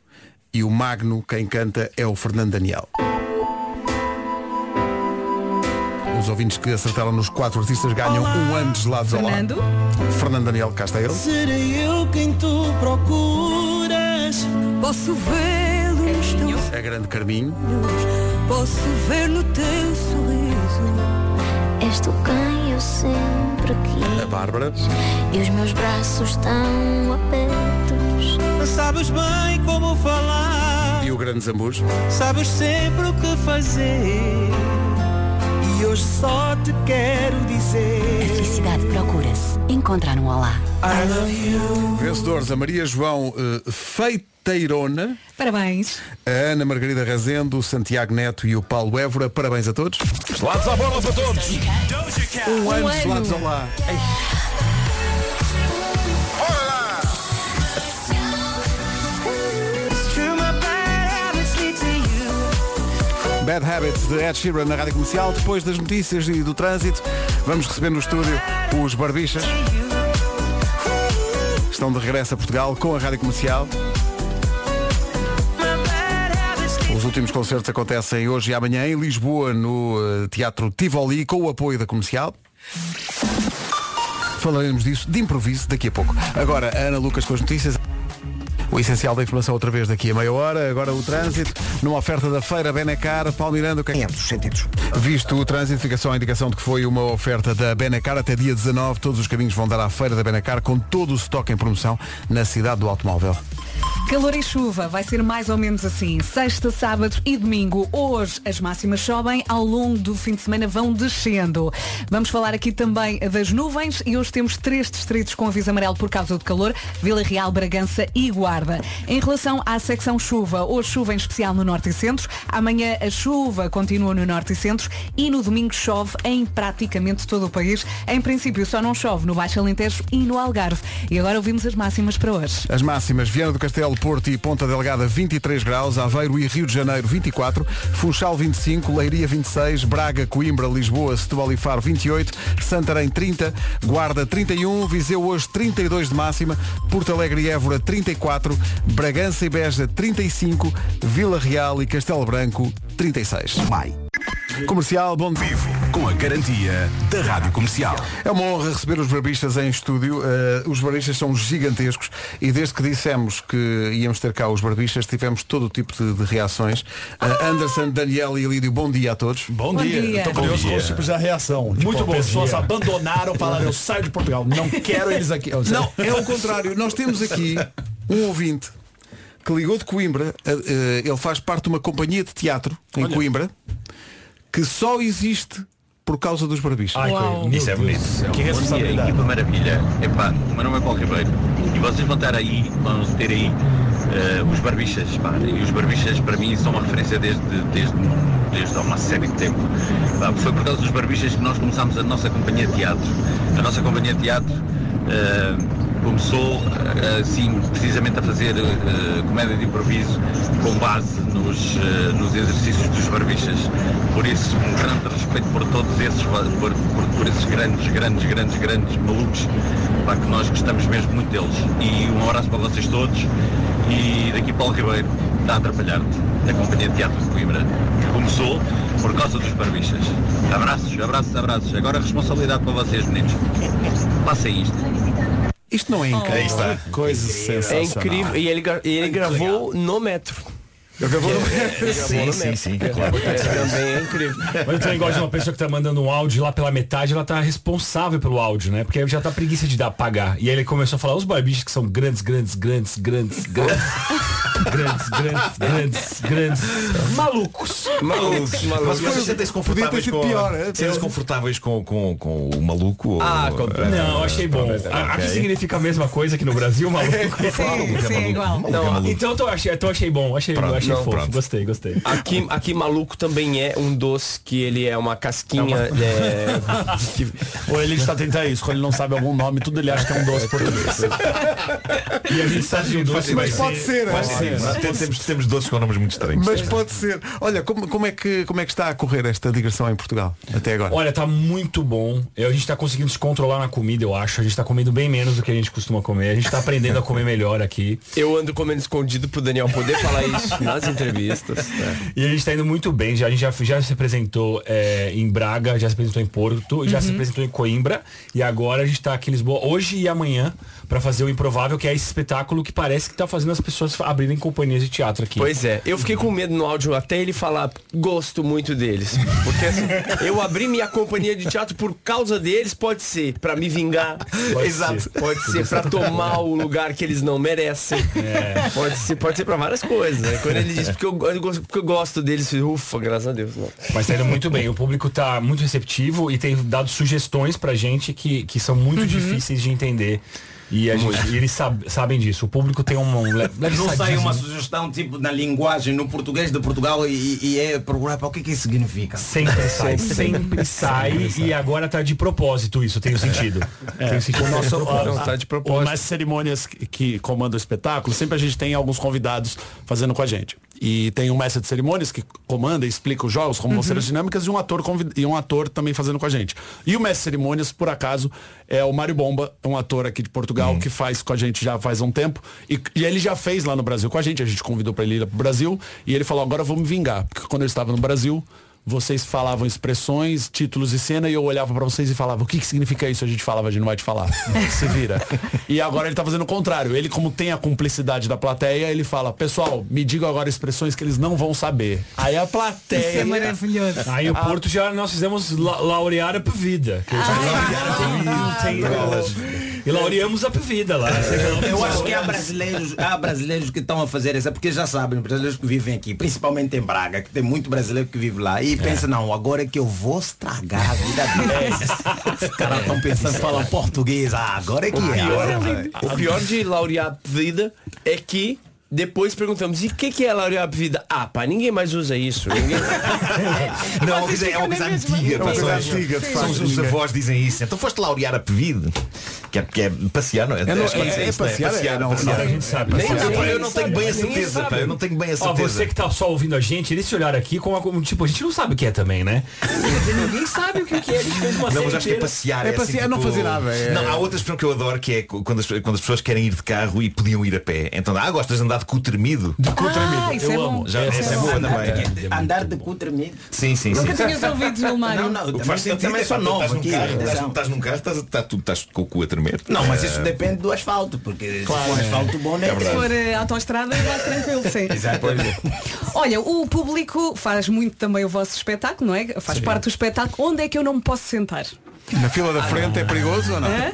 E o Magno, quem canta, é o Fernando Daniel. Os ouvintes que acertaram nos quatro artistas ganham um ano de gelados ao lado. Fernando, Fernando Daniel, cá está ele. Serei eu quem tu procuras. posso vê-lo nos teus A grande Carminho. Posso ver no teu sorriso. És tu quem eu sempre A. Bárbara. E os meus braços estão abertos. Sabes bem como falar. E o grande Zambujo. Sabes sempre o que fazer. E hoje só te quero A dizer. felicidade procura-se. Encontra no Olá. I love you. Vencedores, a Maria João eh, Feiteirona, Parabéns. a Ana Margarida Rezende, o Santiago Neto e o Paulo Évora. Parabéns a todos. Lados à bola para todos. Um ano de ano. gelados ao lado. Bad Habits de Ed Sheeran na Rádio Comercial. Depois das notícias e do trânsito, vamos receber no estúdio os Barbichas. Estão de regresso a Portugal com a Rádio Comercial. Os últimos concertos acontecem hoje e amanhã em Lisboa, no eh, Teatro Tivoli, com o apoio da Comercial. Falaremos disso de improviso daqui a pouco. Agora, Ana Lucas com as notícias. O essencial da informação outra vez daqui a meia hora. Agora o trânsito, numa oferta da feira Benacar. Paulo Miranda, o que é Em que... ambos os sentidos. Visto o trânsito, fica só a indicação de que foi uma oferta da Benacar até dia 19. Todos os caminhos vão dar à feira da Benacar com todo o estoque em promoção na cidade do automóvel. Calor e chuva, vai ser mais ou menos assim. Sexta, sábado e domingo. Hoje as máximas sobem, ao longo do fim de semana vão descendo. Vamos falar aqui também das nuvens e hoje temos três distritos com aviso amarelo por causa do calor, Vila Real, Bragança e Guarda. Em relação à secção chuva, hoje chuva em especial no Norte e Centro, amanhã a chuva continua no Norte e Centro e no domingo chove em praticamente todo o país. Em princípio só não chove no Baixo Alentejo e no Algarve. E agora ouvimos as máximas para hoje. As máximas, Viana do Castelo, Porto e Ponta Delgada 23 graus, Aveiro e Rio de Janeiro 24, Funchal 25, Leiria 26, Braga, Coimbra, Lisboa, Setúbal e Faro 28, Santarém 30, Guarda 31, Viseu hoje 32 de máxima, Porto Alegre e Évora 34, Bragança e Beja 35, Vila Real e Castelo Branco 36. Mai. Comercial, bom Vivo, com a garantia da Rádio Comercial. É uma honra receber os barbistas em estúdio. Uh, os barbistas são gigantescos e desde que dissemos que íamos ter cá os barbistas, tivemos todo o tipo de, de reações. Uh, Anderson, Daniel e Lídio, bom dia a todos. Bom, dia. Estou curioso com os tipos de reação. Tipo, Muito bom Pessoas dia. abandonaram, falaram, eu saio de Portugal, não quero eles aqui. Não, é o contrário. Nós temos aqui um ouvinte que ligou de Coimbra. Uh, uh, ele faz parte de uma companhia de teatro em Olha. Coimbra que só existe por causa dos barbistas. Ai, Uau. Isso é bonito. Que responsabilidade. Equipa maravilha. Epá, o meu nome é Paulo Ribeiro. E vocês vão estar aí, vão ter aí eh, os barbichas. Pá. E os barbichas para mim são uma referência desde, desde, desde há uma série de tempo. Pá, foi por causa dos barbichas que nós começámos a nossa companhia de teatro. A nossa companhia de teatro eh, começou assim precisamente a fazer eh, comédia de improviso com base nos, eh, nos exercícios dos barbichas. Por isso, um grande respeito por todos esses, por, por, por esses grandes, grandes, grandes, grandes malucos, pá, que nós gostamos mesmo muito deles. E um abraço para vocês todos. E daqui Paulo Ribeiro, está a atrapalhar-te, da Companhia de Teatro de Coimbra, que começou por causa dos barbichas. Abraços, abraços, abraços. Agora responsabilidade para vocês, meninos. Passem isto. Isto não é incrível. Aí está. Coisa É sensacional. incrível. E ele, gra- e ele gravou no metro. Ele gravou no- Sim, sim, sim, É, claro. é, Também é incrível. Mas eu também gosto de uma pessoa que tá mandando um áudio lá pela metade, ela tá responsável pelo áudio, né? Porque aí já tá preguiça de dar pagar. E aí ele começou a falar os barbichos que são grandes, grandes, grandes, grandes, grandes. grandes, grandes, grandes, grandes. Malucos. Malucos, Mas malucos. vocês sentem-se confortáveis com, pior, é? sentem-se confortáveis com, com, com o maluco? ou- Ah, completamente. Não, achei bom. A- Aqui Ok. significa a mesma coisa que no Brasil, maluco. Sim, sim, é igual. Não, Então eu achei, então achei bom, achei, Pronto, achei não, fofo, pronto. gostei, gostei. Aqui, aqui maluco também é um doce que ele é uma casquinha. é, que- Ou ele está tentando isso, quando ele não sabe algum nome, tudo ele acha que é um doce português. E a gente sabe que o doce Mas pode ser, Vai é? ser. Temos, temos doces com nomes muito estranhos. Mas pode ser. Olha, como, como, é que, como é que está a correr esta digressão em Portugal até agora? Olha, tá muito bom. Eu- A gente tá conseguindo se controlar na comida, eu acho. A gente tá comendo bem menos do que a gente costuma comer. A gente tá aprendendo a comer melhor aqui. Eu ando comendo escondido pro Daniel poder falar isso nas entrevistas. É. E a gente tá indo muito bem. Já, a gente já, já se apresentou é, em Braga, já se apresentou em Porto, já se apresentou em Coimbra. E agora a gente tá aqui em Lisboa, hoje e amanhã, pra fazer o Improvável, que é esse espetáculo que parece que tá fazendo as pessoas abrirem companhias de teatro aqui. Pois é, eu fiquei com medo no áudio até ele falar gosto muito deles. Porque assim, eu abri minha companhia de teatro por causa deles, pode ser pra me vingar. Pode Exato. ser. Pode ser pra tomar o lugar que eles não merecem. É. Pode ser, pode ser pra várias coisas. Né? Quando ele diz porque eu, porque eu gosto deles, ufa, graças a Deus. Não. Mas tá indo muito bem. O público tá muito receptivo e tem dado sugestões pra gente que, que são muito difíceis de entender. E, a gente, e eles sab- sabem disso. O público tem um leve Não sai uma sugestão tipo na linguagem, no português de Portugal e, e é procurar para o que, que isso significa. Sempre sai, sempre sai e agora tá de propósito isso, tem o sentido. Tem o sentido. O nosso, de propósito. a- a- o mestre de cerimônias que, que comanda o espetáculo, sempre a gente tem alguns convidados fazendo com a gente. E tem um mestre de cerimônias que comanda e explica os jogos, como vão ser as dinâmicas, e um ator e um ator também fazendo com a gente. E o mestre de cerimônias, por acaso, é o Mário Bomba, um ator aqui de Portugal que faz com a gente já faz um tempo. E, e ele já fez lá no Brasil com a gente, a gente convidou para ele ir pro Brasil e ele falou, agora eu vou me vingar. Porque quando eu estava no Brasil, vocês falavam expressões, títulos e cena e eu olhava pra vocês e falava, o que, que significa isso? A gente falava, a gente não vai te falar. Se vira. E agora ele tá fazendo o contrário. Ele, como tem a cumplicidade da plateia, ele fala, pessoal, me digam agora expressões que eles não vão saber. Aí a plateia. Isso é maravilhoso. Aí o Porto já nós fizemos la laurear a vida. Que eu já- Tem- E laureamos a vida lá. Eu acho que há brasileiros, há brasileiros que estão a fazer isso, é porque já sabem, brasileiros que vivem aqui, principalmente em Braga, que tem muito brasileiro que vive lá, e pensa, não, agora é que eu vou estragar a vida deles. Os caras estão pensando em falar português, ah, agora é que O pior, é. o pior de laurear a vida é que Depois perguntamos, e o que, que é laurear a vida? Ah, pá, ninguém mais usa isso. Ninguém... Não, é uma coisa, é uma coisa antiga. É uma pá, coisa são- antiga, de são facto. os, avós dizem isso. Então foste laurear a pevide. Que é, que é passear, não é? É, não, que é- isso é não passear, é não, passear. não, a gente sabe, Nem- passear. eu- não tenho bem a certeza, pá. Eu não tenho bem a Ó, certeza. você que tá só ouvindo a gente, esse olhar aqui com uma, tipo, a gente não sabe o que é também, né? Ninguém sabe o que que é. A gente fez uma Não, mas acho que é passear. É assim, passear, não tipo- fazer nada, é- Não, há outra expressão que eu adoro que é quando as, quando as pessoas querem ir de carro e podiam ir a pé. Então, ah, gostas de andar de cu tremido? De cu tremido. Ah, isso é bom. Já, Isso essa é é bom. boa Andar também. de- Andar de cu tremido. Sim, sim, sim. Nunca tinhas ouvido, Gilmário. Não, não, O que também, faz eu sentido também é, pá, tu novo estás num aqui. estás, num carro, estás, estás, tu estás com o cu a tremer. Não, mas isso depende do asfalto, porque Claro, se for é. asfalto bom, né? É Se verdade. for eh, autoestrada, vai tranquilo, sim. Exatamente. Olha, o público faz muito também o vosso espetáculo, não é? Faz parte do espetáculo. Onde é que eu não me posso sentar? Na fila da frente é perigoso ou não? Hã?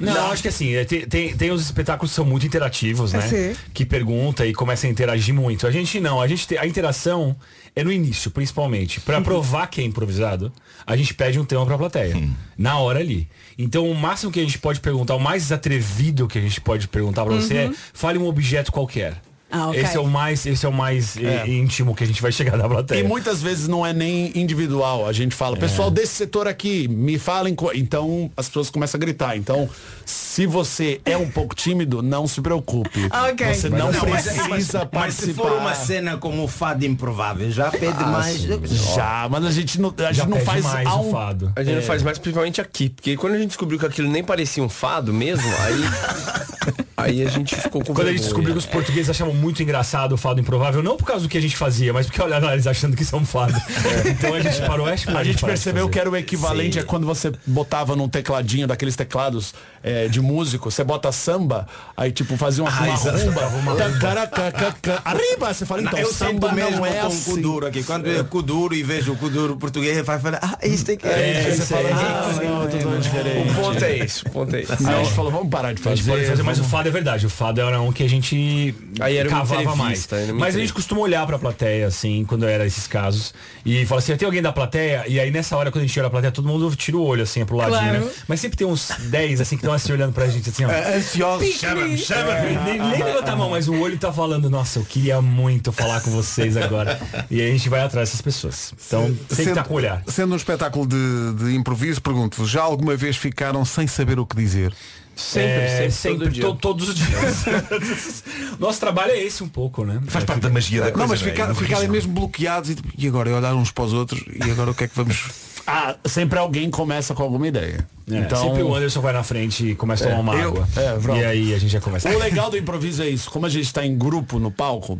Não, acho que assim, é, tem, tem, tem os espetáculos que são muito interativos, né? Sim. Que pergunta e começa a interagir muito. A gente não, a gente tem, a interação é no início, principalmente. Pra provar que é improvisado, a gente pede um tema pra plateia. Na hora ali. Então o máximo que a gente pode perguntar, o mais atrevido que a gente pode perguntar pra você é Uhum. fale um objeto qualquer. Ah, ok. Esse é o mais, esse é o mais É. eh, íntimo que a gente vai chegar na plateia. E muitas vezes não é nem individual. A gente fala, pessoal desse setor aqui, me falem. co-" Então as pessoas começam a gritar. Então, se você é um pouco tímido, não se preocupe. Ok. Você não, mas- precisa mas, participar. mas se for uma cena como o fado improvável, já pede Ah, mais. Já, mas a gente não, a Já gente não pede faz mais um- fado. A gente É. não faz mais principalmente aqui, porque quando a gente descobriu que aquilo nem parecia um fado mesmo, aí aí a gente ficou com Quando a gente vergonha. descobriu que os portugueses achavam muito engraçado o fado improvável, não por causa do que a gente fazia, mas porque olharam eles achando que isso é um fado. Então a gente parou, acho que A gente percebeu que era o equivalente Sim. a quando você botava num tecladinho daqueles teclados é, de músico, você bota samba, aí tipo fazia uma, Ah, uma rumba, arriba, você fala então, eu samba sinto mesmo não é com assim. cu duro aqui. Quando é cu duro e vejo o cu duro português, vai falar, ah, isso aqui É, é. você fala, ah, não, tudo diferente. O ponto é esse, o ponto é esse. Aí a gente falou, vamos parar de A fazer. gente pode fazer, mas o fado é verdade. O fado era um que a gente Aí era cavava mais. Mas a gente costuma olhar pra plateia, assim, quando era esses casos. E fala assim, tem alguém da plateia? E aí nessa hora, quando a gente olha a plateia, todo mundo tira o olho, assim, pro ladinho, Claro. né? Mas sempre tem uns 10, assim, que estão assim olhando pra gente, assim, ó. É, ansiosos. Chama-me, chama-me. Nem, nem levanta a mão, mas o olho tá falando, nossa, eu queria muito falar com vocês agora. E aí a gente vai atrás dessas pessoas. Então, tem que estar com o olhar. Sendo um espetáculo de, de improviso, pergunto-vos, já alguma vez ficaram sem saber o que dizer? Sempre, É, sempre, todo dia. to- todos os dias. Nosso trabalho é esse um pouco, né? Faz parte da magia da coisa. não, mas é? ficar, Do ficarem mesmo bloqueados e, tipo, e agora olhar uns para os outros e agora o que é que vamos. Ah, sempre alguém começa com alguma ideia. É, então, Sempre o Anderson vai na frente e começa a tomar uma eu- água. é, pronto. e aí a gente já começa. O legal do improviso é isso. Como a gente está em grupo no palco,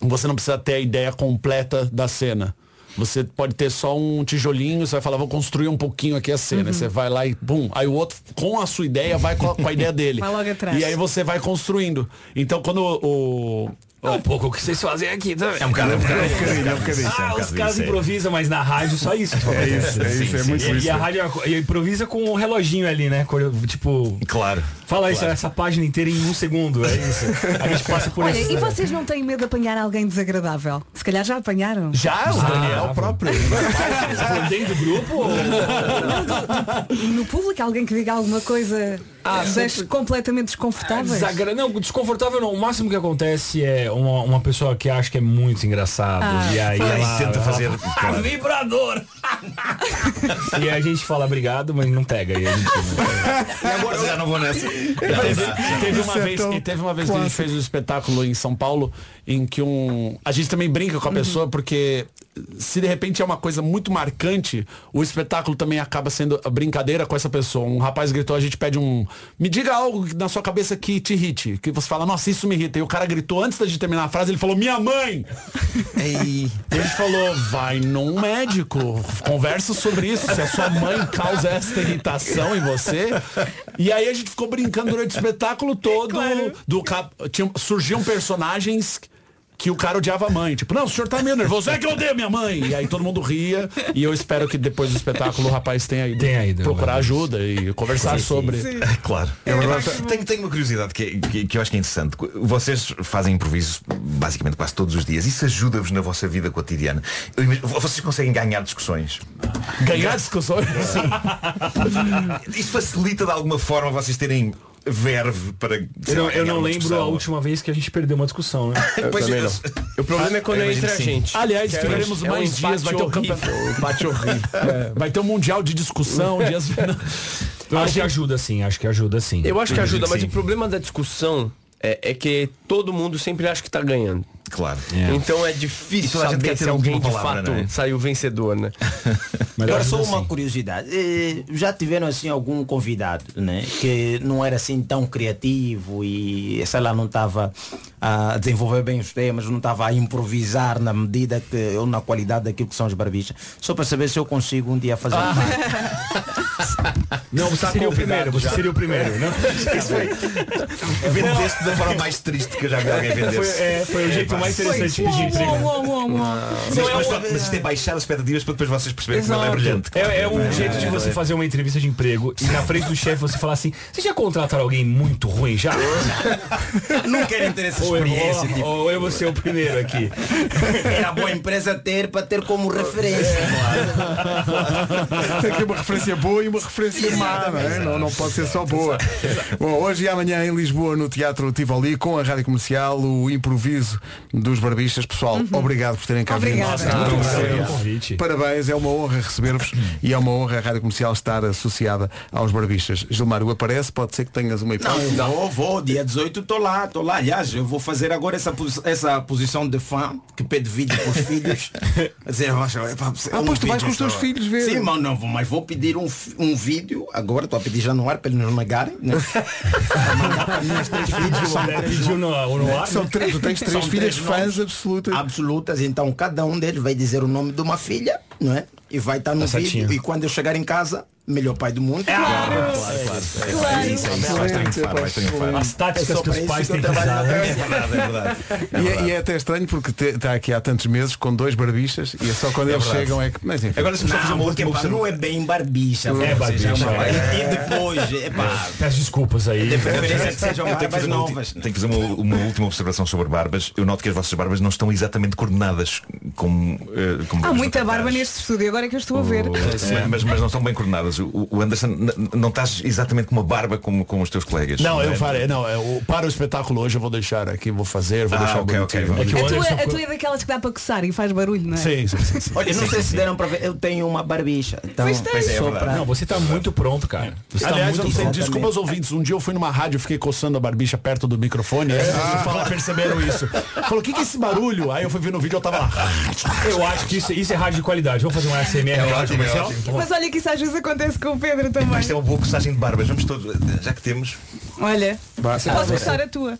você não precisa ter a ideia completa da cena. Você pode ter só um tijolinho, você vai falar, vou construir um pouquinho aqui a cena. Uhum. Você vai lá e pum. Aí o outro, com a sua ideia, vai com a, com a ideia dele. Vai logo atrás. E aí você vai construindo. Então quando o. É um pouco o que vocês fazem aqui também. É um bocado, é um bocado. É um bocadinho, é um bocadinho. É Ah, os caras é. improvisam, mas na rádio só isso. É isso, é isso, é muito isso. E a rádio é- improvisa com um reloginho ali, né? Tipo, Claro. fala isso, essa página inteira em um segundo. É isso. A gente passa por Olha, isso. e vocês não têm medo de apanhar alguém desagradável? Se calhar já apanharam. Já, o Daniel próprio. Dentro do grupo? No público, alguém que diga alguma coisa Ah, deixe sempre- completamente desconfortáveis. Desagra... Não, desconfortável não. O máximo que acontece é uma, uma pessoa que acha que é muito engraçado. Ah, e aí ela Tenta ela fazer- fala, "Ah, claro." vibrador! e a gente fala obrigado, mas não pega. E a gente não... Agora já não vou nessa. teve, teve uma é vez, e teve uma vez que a gente fez um espetáculo em São Paulo em que um. A gente também brinca com a pessoa porque se de repente é uma coisa muito marcante, o espetáculo também acaba sendo a brincadeira com essa pessoa. Um rapaz gritou, a gente pede um. Me diga algo na sua cabeça que te irrite. Que você fala, nossa, isso me irrita. E o cara gritou antes de terminar a frase, ele falou, minha mãe! Ei. E a gente falou, vai num médico, conversa sobre isso, se a sua mãe causa essa irritação em você. E aí a gente ficou brincando durante o espetáculo todo. Do cap... Tinha... Surgiam personagens que o cara odiava a mãe. Tipo, não, o senhor tá meio nervoso, é que eu odeio minha mãe. E aí todo mundo ria. E eu espero que depois do espetáculo o rapaz tenha ido, Tenha ido, procurar ajuda e conversar sobre. Claro. tenho, tenho uma curiosidade que, que, que eu acho que é interessante. Vocês fazem improviso basicamente quase todos os dias. Isso ajuda-vos na vossa vida cotidiana. Vocês conseguem ganhar discussões. Ganhar discussões. Isso facilita de alguma forma vocês terem verve para. Eu não, eu não lembro discussão. a última vez que a gente perdeu uma discussão, né? Pois eu- não. O problema é quando eu é imagino entre a gente. Aliás, Que é teremos um- é um mais dias, vai ter o campeonato. um. É, vai ter um mundial de discussão, dias... Eu acho que ajuda sim, acho que ajuda sim. Eu acho que ajuda, mas sim. o problema da discussão é, é que todo mundo sempre acha que tá ganhando. Claro. Então é E difícil toda a gente saber quer ter se alguém última de palavra, fato não é? saiu vencedor, né? Mas Agora só uma sim. curiosidade. Eh, Já tiveram assim algum convidado, né? Que não era assim tão criativo e sei lá, não estava a desenvolver bem os temas, não estava a improvisar na medida que ou na qualidade daquilo que são os barbichas. Só para saber se eu consigo um dia fazer Ah. Não, você Tá seria o primeiro, você já. seria o primeiro, né? Vendeste da forma mais triste que eu já vi alguém vender. Foi, é, foi o jeito mais interessante de pedir emprego. Mas, é as expectativas para depois vocês perceberem que não é brilhante. É, é um jeito de você fazer uma entrevista de emprego e na frente do chefe você falar assim, vocês já contrataram alguém muito ruim já? Não querem ter essa Ou eu, experiência. ou, tipo, ou eu vou ser o primeiro aqui. era boa empresa ter para ter como referência. Tem aqui uma referência boa e uma referência má, não é? Não, não pode ser só boa. Bom, hoje e amanhã em Lisboa, no Teatro Tivoli, com a Rádio Comercial, o improviso dos barbichas. Pessoal, obrigado por terem cá vindo. Nossa. Parabéns, é uma honra receber-vos e é uma honra a Rádio Comercial estar associada aos barbichas. Gilmário aparece, pode ser que tenhas uma hipótese. Não, vou, vou, dia 18 estou lá, estou lá. Aliás, eu vou fazer agora essa, posi- essa posição de fã que pede vídeo para os filhos. Dizer, "Rocha, é Ah, um pois tu vais com os teus só." filhos ver. Sim, mas não vou, mas vou pedir um, um vídeo agora, estou a pedir já no ar para eles nos negarem. Né? Que são três né? tu tens três filhas fãs absolutas. absolutas, então cada um deles vai dizer o nome de uma filha, não é? E vai estar no Tá vídeo e quando eu chegar em casa, melhor pai do mundo. É isso, é isso. Vais triunfar, vais triunfar. As É táticas só que para os isso pais que têm usar. É verdade, é verdade. E é, é até estranho porque está aqui há tantos meses com dois barbichas e é só quando eles verdade. chegam é que. Mas enfim. Agora se fazer uma última pá, não é bem barbicha. É barbicha, E, e depois, Peço desculpas aí. de preferência que sejam Eu tenho que barbas fazer uma, ulti- novas. tenho que fazer uma, uma última observação sobre barbas. Eu noto que as vossas barbas não estão exatamente coordenadas como, eh, como Há muita barba neste estúdio, agora é que eu estou a ver. É, mas, mas não estão bem coordenadas. O, o Anderson não estás exatamente com uma barba como com os teus colegas. Não, eu é? farei, não, eu, para o espetáculo hoje eu vou deixar aqui, vou fazer, vou Ah, deixar ok, ok, bonitinho. vamos. É que o A tua, a tua é daquelas que dá para coçar e faz barulho, não é? Sim, sim, sim, sim. Olha, não sei se deram para ver, eu tenho uma barbicha. Então, é, é para- Não, você tá muito pronto, cara. Você tá Aliás, eu muito não sei, desculpa aos ouvintes. Um dia eu fui numa rádio, fiquei coçando a barbicha perto do microfone. Aí as pessoas falaram, perceberam isso. Falou, o que, que é esse barulho? Aí eu fui ver no vídeo, eu tava lá. Eu acho que isso, isso é rádio de qualidade. Vamos fazer um ASMR É é comercial? ótimo. Mas olha que isso às vezes acontece com o Pedro também. Mas isto é uma boa coçagem de barbas. Vamos todos, já que temos. Olha, Basta. posso coçar a tua.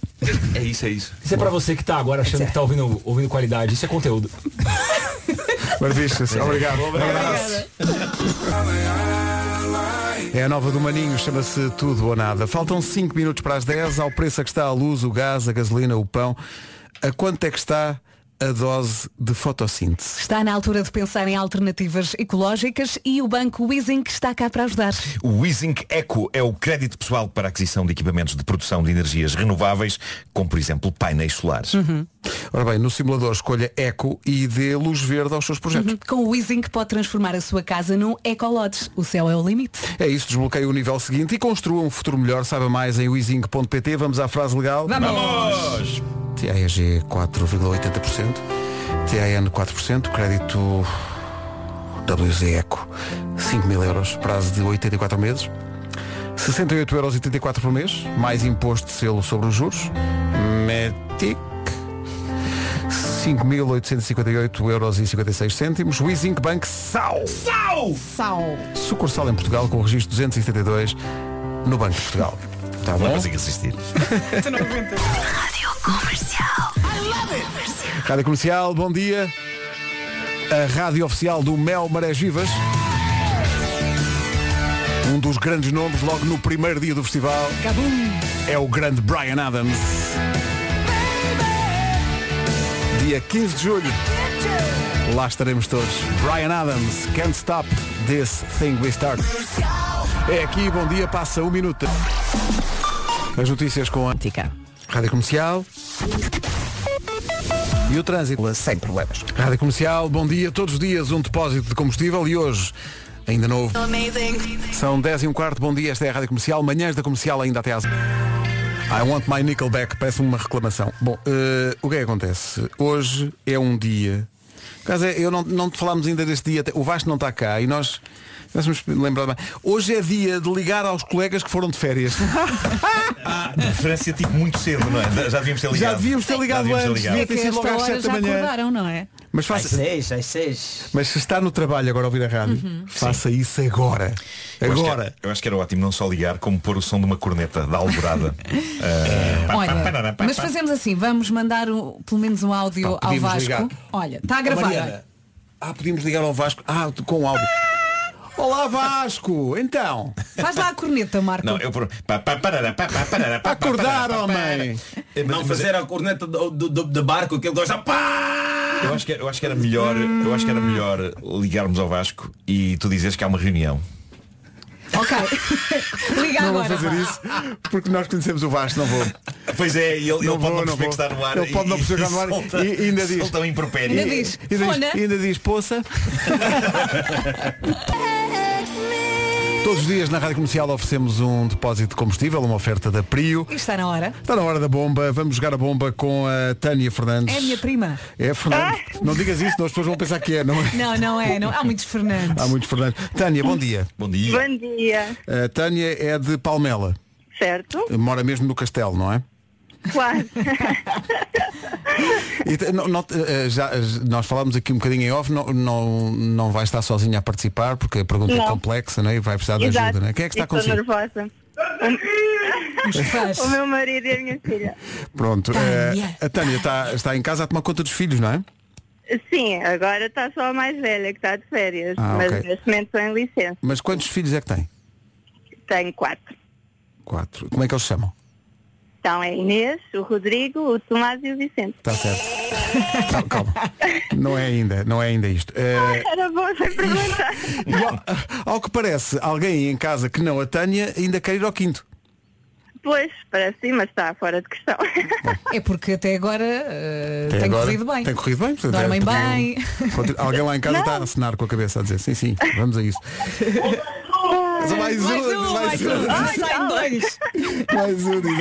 É isso, é isso. Isso é pra você que tá agora achando que tá ouvindo, ouvindo qualidade. Isso é conteúdo. Barbichas, obrigado. Obrigada. É a nova do Maninho, chama-se Tudo ou Nada. Faltam 5 minutos para as 10, ao preço a que está a luz, o gás, a gasolina, o pão. A quanto é que está a dose de fotossíntese? Está na altura de pensar em alternativas ecológicas e o banco Weezing está cá para ajudar. O Weezing Eco é o crédito pessoal para a aquisição de equipamentos de produção de energias renováveis, como por exemplo painéis solares. Ora bem, no simulador escolha Eco e dê luz verde aos seus projetos. Com o Weezing pode transformar a sua casa num Ecolodge. O céu é o limite. É isso, desbloqueie o nível seguinte e construa um futuro melhor. Saiba mais em weezing.pt. Vamos à frase legal. Vamos! TAEG 4,80%, TAN 4%, crédito WZ Eco 5 mil euros, prazo de 84 meses, 68,84 euros por mês, mais imposto de selo sobre os juros, METIC 5.858 euros e 56 cêntimos, Wizink Bank Sal, Sal! Sal! sucursal em Portugal com o registro 272 no Banco de Portugal. Tá Não bom? consigo assistir. Não. Rádio Comercial. Rádio Comercial, bom dia. A rádio oficial do Mel Marés Vivas. Um dos grandes nomes logo no primeiro dia do festival Cabum! é o grande Brian Adams. Dia 15 de julho. Lá estaremos todos. Brian Adams, Can't Stop This Thing We Start. É aqui, bom dia, passa um minuto. As notícias com a Rádio Comercial. E o trânsito? Sem problemas. Rádio Comercial, bom dia. Todos os dias um depósito de combustível e hoje ainda novo. São 10 e um quarto, bom dia. Esta é a Rádio Comercial. Manhãs da Comercial ainda até às... I want my Nickelback, parece uma reclamação. Bom, eh, o que é que acontece? Hoje é um dia. Por acaso, é, eu não, não te falámos ainda deste dia, o Vasco não está cá e nós. Nós vamos lembrar bem. Hoje é dia de ligar aos colegas que foram de férias. Ah, de preferência tipo muito cedo, não é? Já devíamos ter ligado. Já devíamos ter ligado Já devíamos ter antes, ligado. devia ter sido logo às sete da manhã. acordaram, não é? Mas faça, Às seis, às seis. mas se está no trabalho agora a ouvir a rádio, Uhum. faça isso agora. Eu acho que Agora. era- Eu acho que era ótimo não só ligar, como pôr o som de uma corneta da alvorada. Ah, Olha, mas fazemos assim, vamos mandar o- pelo menos um áudio Pá, ao Vasco. ligar. Olha, está a gravar. Mariana. Ah, podíamos ligar ao Vasco. Ah, com áudio. Olá Vasco, então. Faz lá a corneta, Marco. Não, eu por... pa- pa- parará, pa- pa- parará, pa- pa- Acordar, parará, homem. parará. Não fazer a corneta do, do, do- de barco que ele gosta. Pá! Eu acho, que, eu acho que era melhor, eu acho que era melhor ligarmos ao Vasco e tu dizes que há uma reunião. Ok. Liga Não vou agora. fazer isso porque nós conhecemos o Vasco, não vou. Pois é, e ele, ele Não pode vou, não não perceber vou. que está no ar. Ele pode não perceber que está no ar solta- e- ainda diz. Solta um impropério. Ainda diz, Ainda diz, ainda diz poça. Todos os dias na Rádio Comercial oferecemos um depósito de combustível, uma oferta da Prio. Isto está na hora. Está na hora da bomba, vamos jogar a bomba com a Tânia Fernandes. É a minha prima. É Fernandes. Não digas isso, senão as pessoas vão pensar que é, não é? Não, não é. Não. Há muitos Fernandes. Há muitos Fernandes. Tânia, bom dia. Bom dia. Bom dia. A Tânia é de Palmela. Certo? Mora mesmo no Castelo, não é? Quase. E te- não- não- já, eh, nós falámos aqui um bocadinho em off, não, não, não vai estar sozinha a participar porque a pergunta é Não. complexa não é? e vai precisar de Exato. ajuda. Não é? Quem é que está Estou consigo? nervosa. O, o meu marido e a minha filha. Pronto. eh, a Tânia está, está em casa a tomar conta dos filhos, não é? Sim, agora está só a mais velha que está de férias. Ah, mas ok. neste momento estou em licença. Mas quantos filhos é que tem? Tenho quatro. Quatro. Como é que eles se chamam? Então é Inês, o Rodrigo, o Tomás e o Vicente. Está certo. Calma, calma. Não é ainda, não é ainda isto. Eh, Era bom sem perguntar. ao, ao que parece, alguém em casa que não a Tânia ainda quer ir ao quinto. Pois, parece sim, mas está fora de questão. É porque até agora Até tem agora corrido bem. Tem corrido bem. portanto, Dormem é- bem. Continua- Alguém lá em casa Não. está a acenar com a cabeça a dizer sim, sim, vamos a isso. Mais um, mais um, mais mais um. um. Ai, Saem dois. Mais um, diz.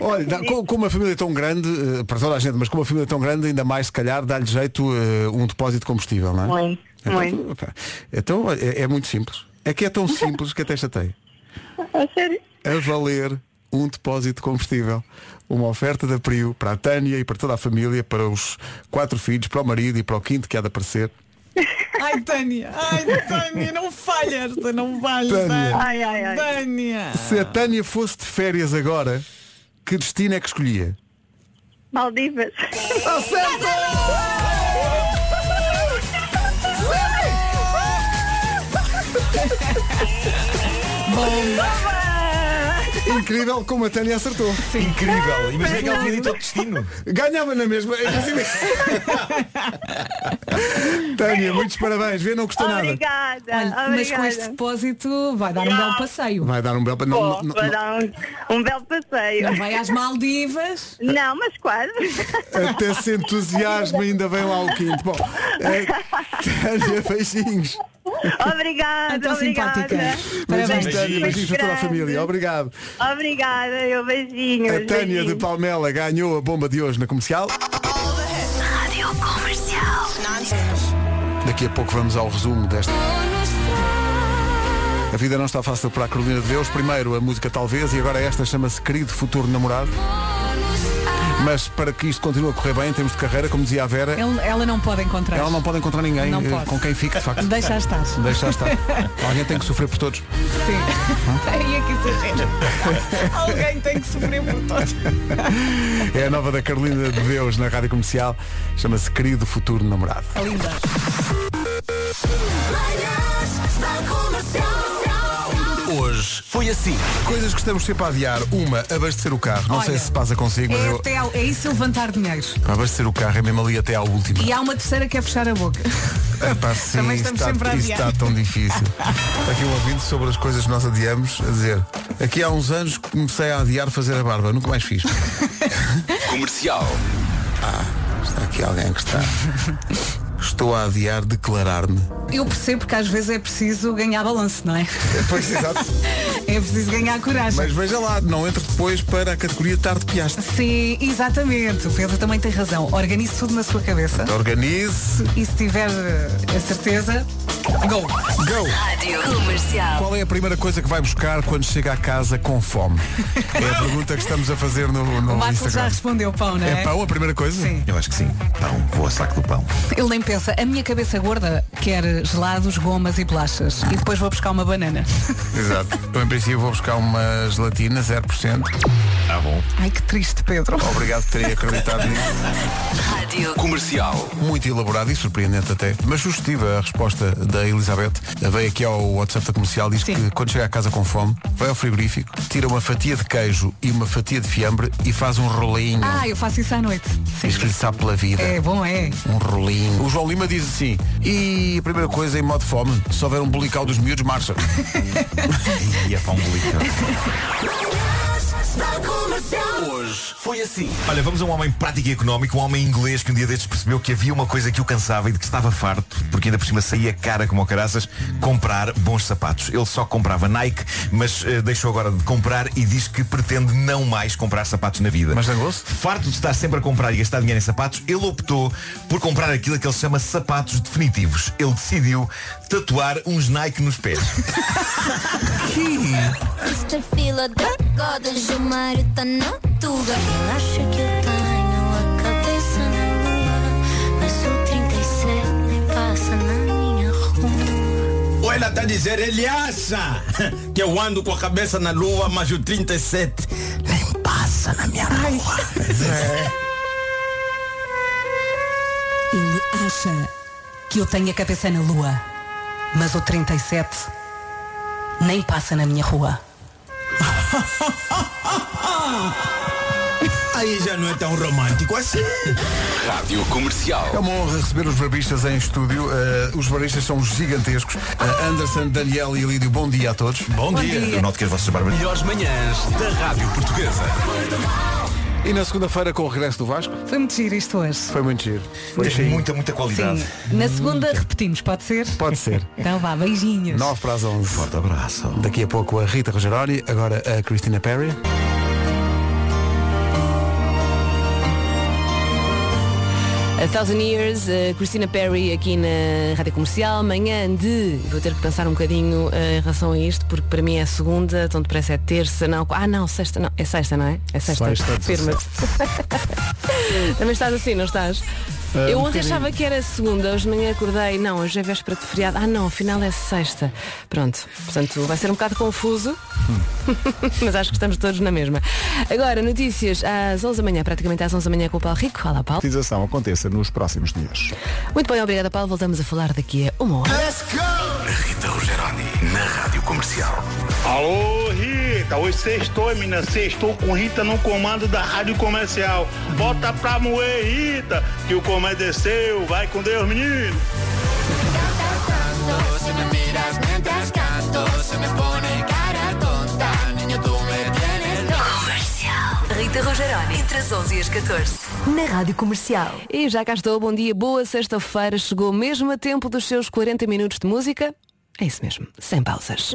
Olha, sei com, com uma família tão grande, eh, para toda a gente, mas com uma família tão grande, ainda mais se calhar dá-lhe jeito eh, um depósito de combustível, não é? Muito, Então, muito. opa, Então é, é muito simples. É que é tão simples que até chatei. A sério? A valer um depósito de combustível. Uma oferta da Prio para a Tânia e para toda a família, para os quatro filhos, para o marido e para o quinto que há de aparecer. Ai, Tânia. Ai, Tânia, não falhas. Não falhas. Tânia. Ai, ai, ai. Tânia. Se a Tânia fosse de férias agora, que destino é que escolhia? Maldivas. Está certo! Incrível como a Tânia acertou. Incrível. Imagina que ela tinha dito outro destino. Ganhava na mesma. Inclusive- Tânia, muitos parabéns. Vê, não custou nada. Obrigada. Olha, mas com este depósito vai dar um belo passeio. Vai dar um belo. Não, não, vai dar um, um belo passeio. Não vai às Maldivas. Não, mas quase. Até se entusiasma ainda vem lá o quinto. Bom, é, Tânia, beijinhos. Obrigada, Tão obrigada. simpática. Beijinhos, Parabéns. Tânia, beijinhos para toda a família. Obrigado. Obrigada, eu beijinho. A Tânia de Palmela ganhou a bomba de hoje na comercial. Rádio Comercial. Daqui a pouco vamos ao resumo desta. A vida não está fácil para a Carolina de Deus. Primeiro a música talvez e agora esta chama-se Querido Futuro Namorado. Mas para que isto continue a correr bem em termos de carreira, como dizia a Vera, Ele- ela não pode encontrar. ela não pode encontrar ninguém eh, com quem fique, de facto. Deixa estar. Deixa estar. Alguém tem que sofrer por todos. Sim. Ai, aqui exagero. Alguém tem que sofrer por todos. É a nova da Carolina de Deus na Rádio Comercial. Chama-se Querido Futuro Namorado. Linda. Hoje foi assim. Coisas que estamos sempre a adiar. Uma, abastecer o carro. Não sei Olha, se passa consigo, mas É, eu. até ao- é isso levantar dinheiro. Abastecer o carro é mesmo ali até à última. E há uma terceira que é fechar a boca. Epá, sim, Também estamos está, sempre a isso adiar. está tão difícil. Está aqui um ouvinte sobre as coisas que nós adiamos a dizer. Aqui há uns anos comecei a adiar fazer a barba, nunca mais fiz. Comercial. Está aqui alguém que está. Estou a adiar declarar-me. Eu percebo que às vezes é preciso ganhar balanço, não é? Pois, exato. É preciso ganhar coragem. Mas veja lá, não entre depois para a categoria tarde piaste. Sim, exatamente. O Pedro também tem razão. Organize tudo na sua cabeça. Organize. E se tiver eh, a certeza, go. Go. Rádio Comercial. Qual é a primeira coisa que vai buscar quando chega a casa com fome? É a pergunta que estamos a fazer no, no O Marco já Instagram. respondeu pão, não é? É pão a primeira coisa? Sim. Eu acho que sim. Pão, vou ao saco do pão. Ele nem pensa, a minha cabeça gorda quer gelados, gomas e bolachas. E depois vou buscar uma banana. Exato. Eu em princípio vou buscar uma gelatina 0%. Ah bom. Ai que triste, Pedro. Obrigado por terem acreditado nisso. Rádio Comercial. Muito elaborado e surpreendente até. Mas sugestiva a resposta da Elizabeth. Veio aqui ao WhatsApp da comercial, diz que quando chega a casa com fome, vai ao frigorífico, tira uma fatia de queijo e uma fatia de fiambre e faz um rolinho. Ah, eu faço isso à noite. Diz que lhe sabe pela vida. É bom, é. Um rolinho. O João Lima diz assim, e a primeira coisa em modo fome, se houver um bolical dos miúdos, marcha. E é pão bolical. Hoje foi assim. Olha, vamos a um homem prático e económico, um homem inglês que um dia destes percebeu que havia uma coisa que o cansava e de que estava farto, porque ainda por cima saía cara como o caraças, comprar bons sapatos. Ele só comprava Nike, mas eh, deixou agora de comprar e diz que pretende não mais comprar sapatos na vida. Mas zangou-se? Farto de estar sempre a comprar e gastar dinheiro em sapatos, ele optou por comprar aquilo que ele chama sapatos definitivos. Ele decidiu tatuar uns Nike nos pés. Mr. Fila da Goda, Gilmário tá na tuga. Eu acho que eu tenho a cabeça na lua, mas o 37 nem passa na minha rua. Ou ela tá dizendo, ele acha que eu ando com a cabeça na lua, mas o 37 nem passa na minha rua. Ele acha que eu tenho a cabeça na lua, mas o 37 nem passa na minha rua. Aí já não é tão romântico assim. Rádio Comercial. É uma honra receber os barbistas em estúdio. Uh, os barbistas são gigantescos. Uh, Anderson, Daniel e Lídio, bom dia a todos. Bom, dia. Eu noto que as vossas barbas. Melhores manhãs da Rádio Portuguesa. E na segunda-feira com o regresso do Vasco? Foi muito giro isto hoje. Foi muito giro. Foi muita, muita qualidade. Sim. Na segunda repetimos, pode ser? Pode ser. Então vá, beijinhos. 9 para as 11. Forte abraço. Daqui a pouco a Rita Rogeroni, agora a Christina Perry. A Thousand Years, a Christina Perry aqui na Rádio Comercial, manhã de. Vou ter que pensar um bocadinho eh, em relação a isto, porque para mim é segunda, tão depressa é terça, não. Ah não, sexta não. É sexta, não é? É sexta. Sexta, Firma-te. Também estás assim, não estás? Ah, Eu ontem achava que era segunda, hoje de manhã acordei, não, hoje é véspera de feriado. Ah não, afinal é sexta. Pronto, portanto vai ser um bocado confuso, mas acho que estamos todos na mesma. Agora, notícias às 11 da manhã, praticamente às 11 da manhã com o Paulo Rico. Olá, Paulo. Utilização aconteça nos próximos dias. Muito bem, obrigada, Paulo. Voltamos a falar daqui a uma hora. Rita Rogeroni na Rádio Comercial. Alô, Rita, hoje sextou, menina, sextou com Rita no comando da Rádio Comercial. Bota pra moer, Rita, que o comando é seu. Vai com Deus, menino. Rita Rogeroni, entre as 11 e as 14. Na Rádio Comercial. E já cá estou, bom dia, boa sexta-feira. Chegou mesmo a tempo dos seus 40 minutos de música? É isso mesmo, sem pausas.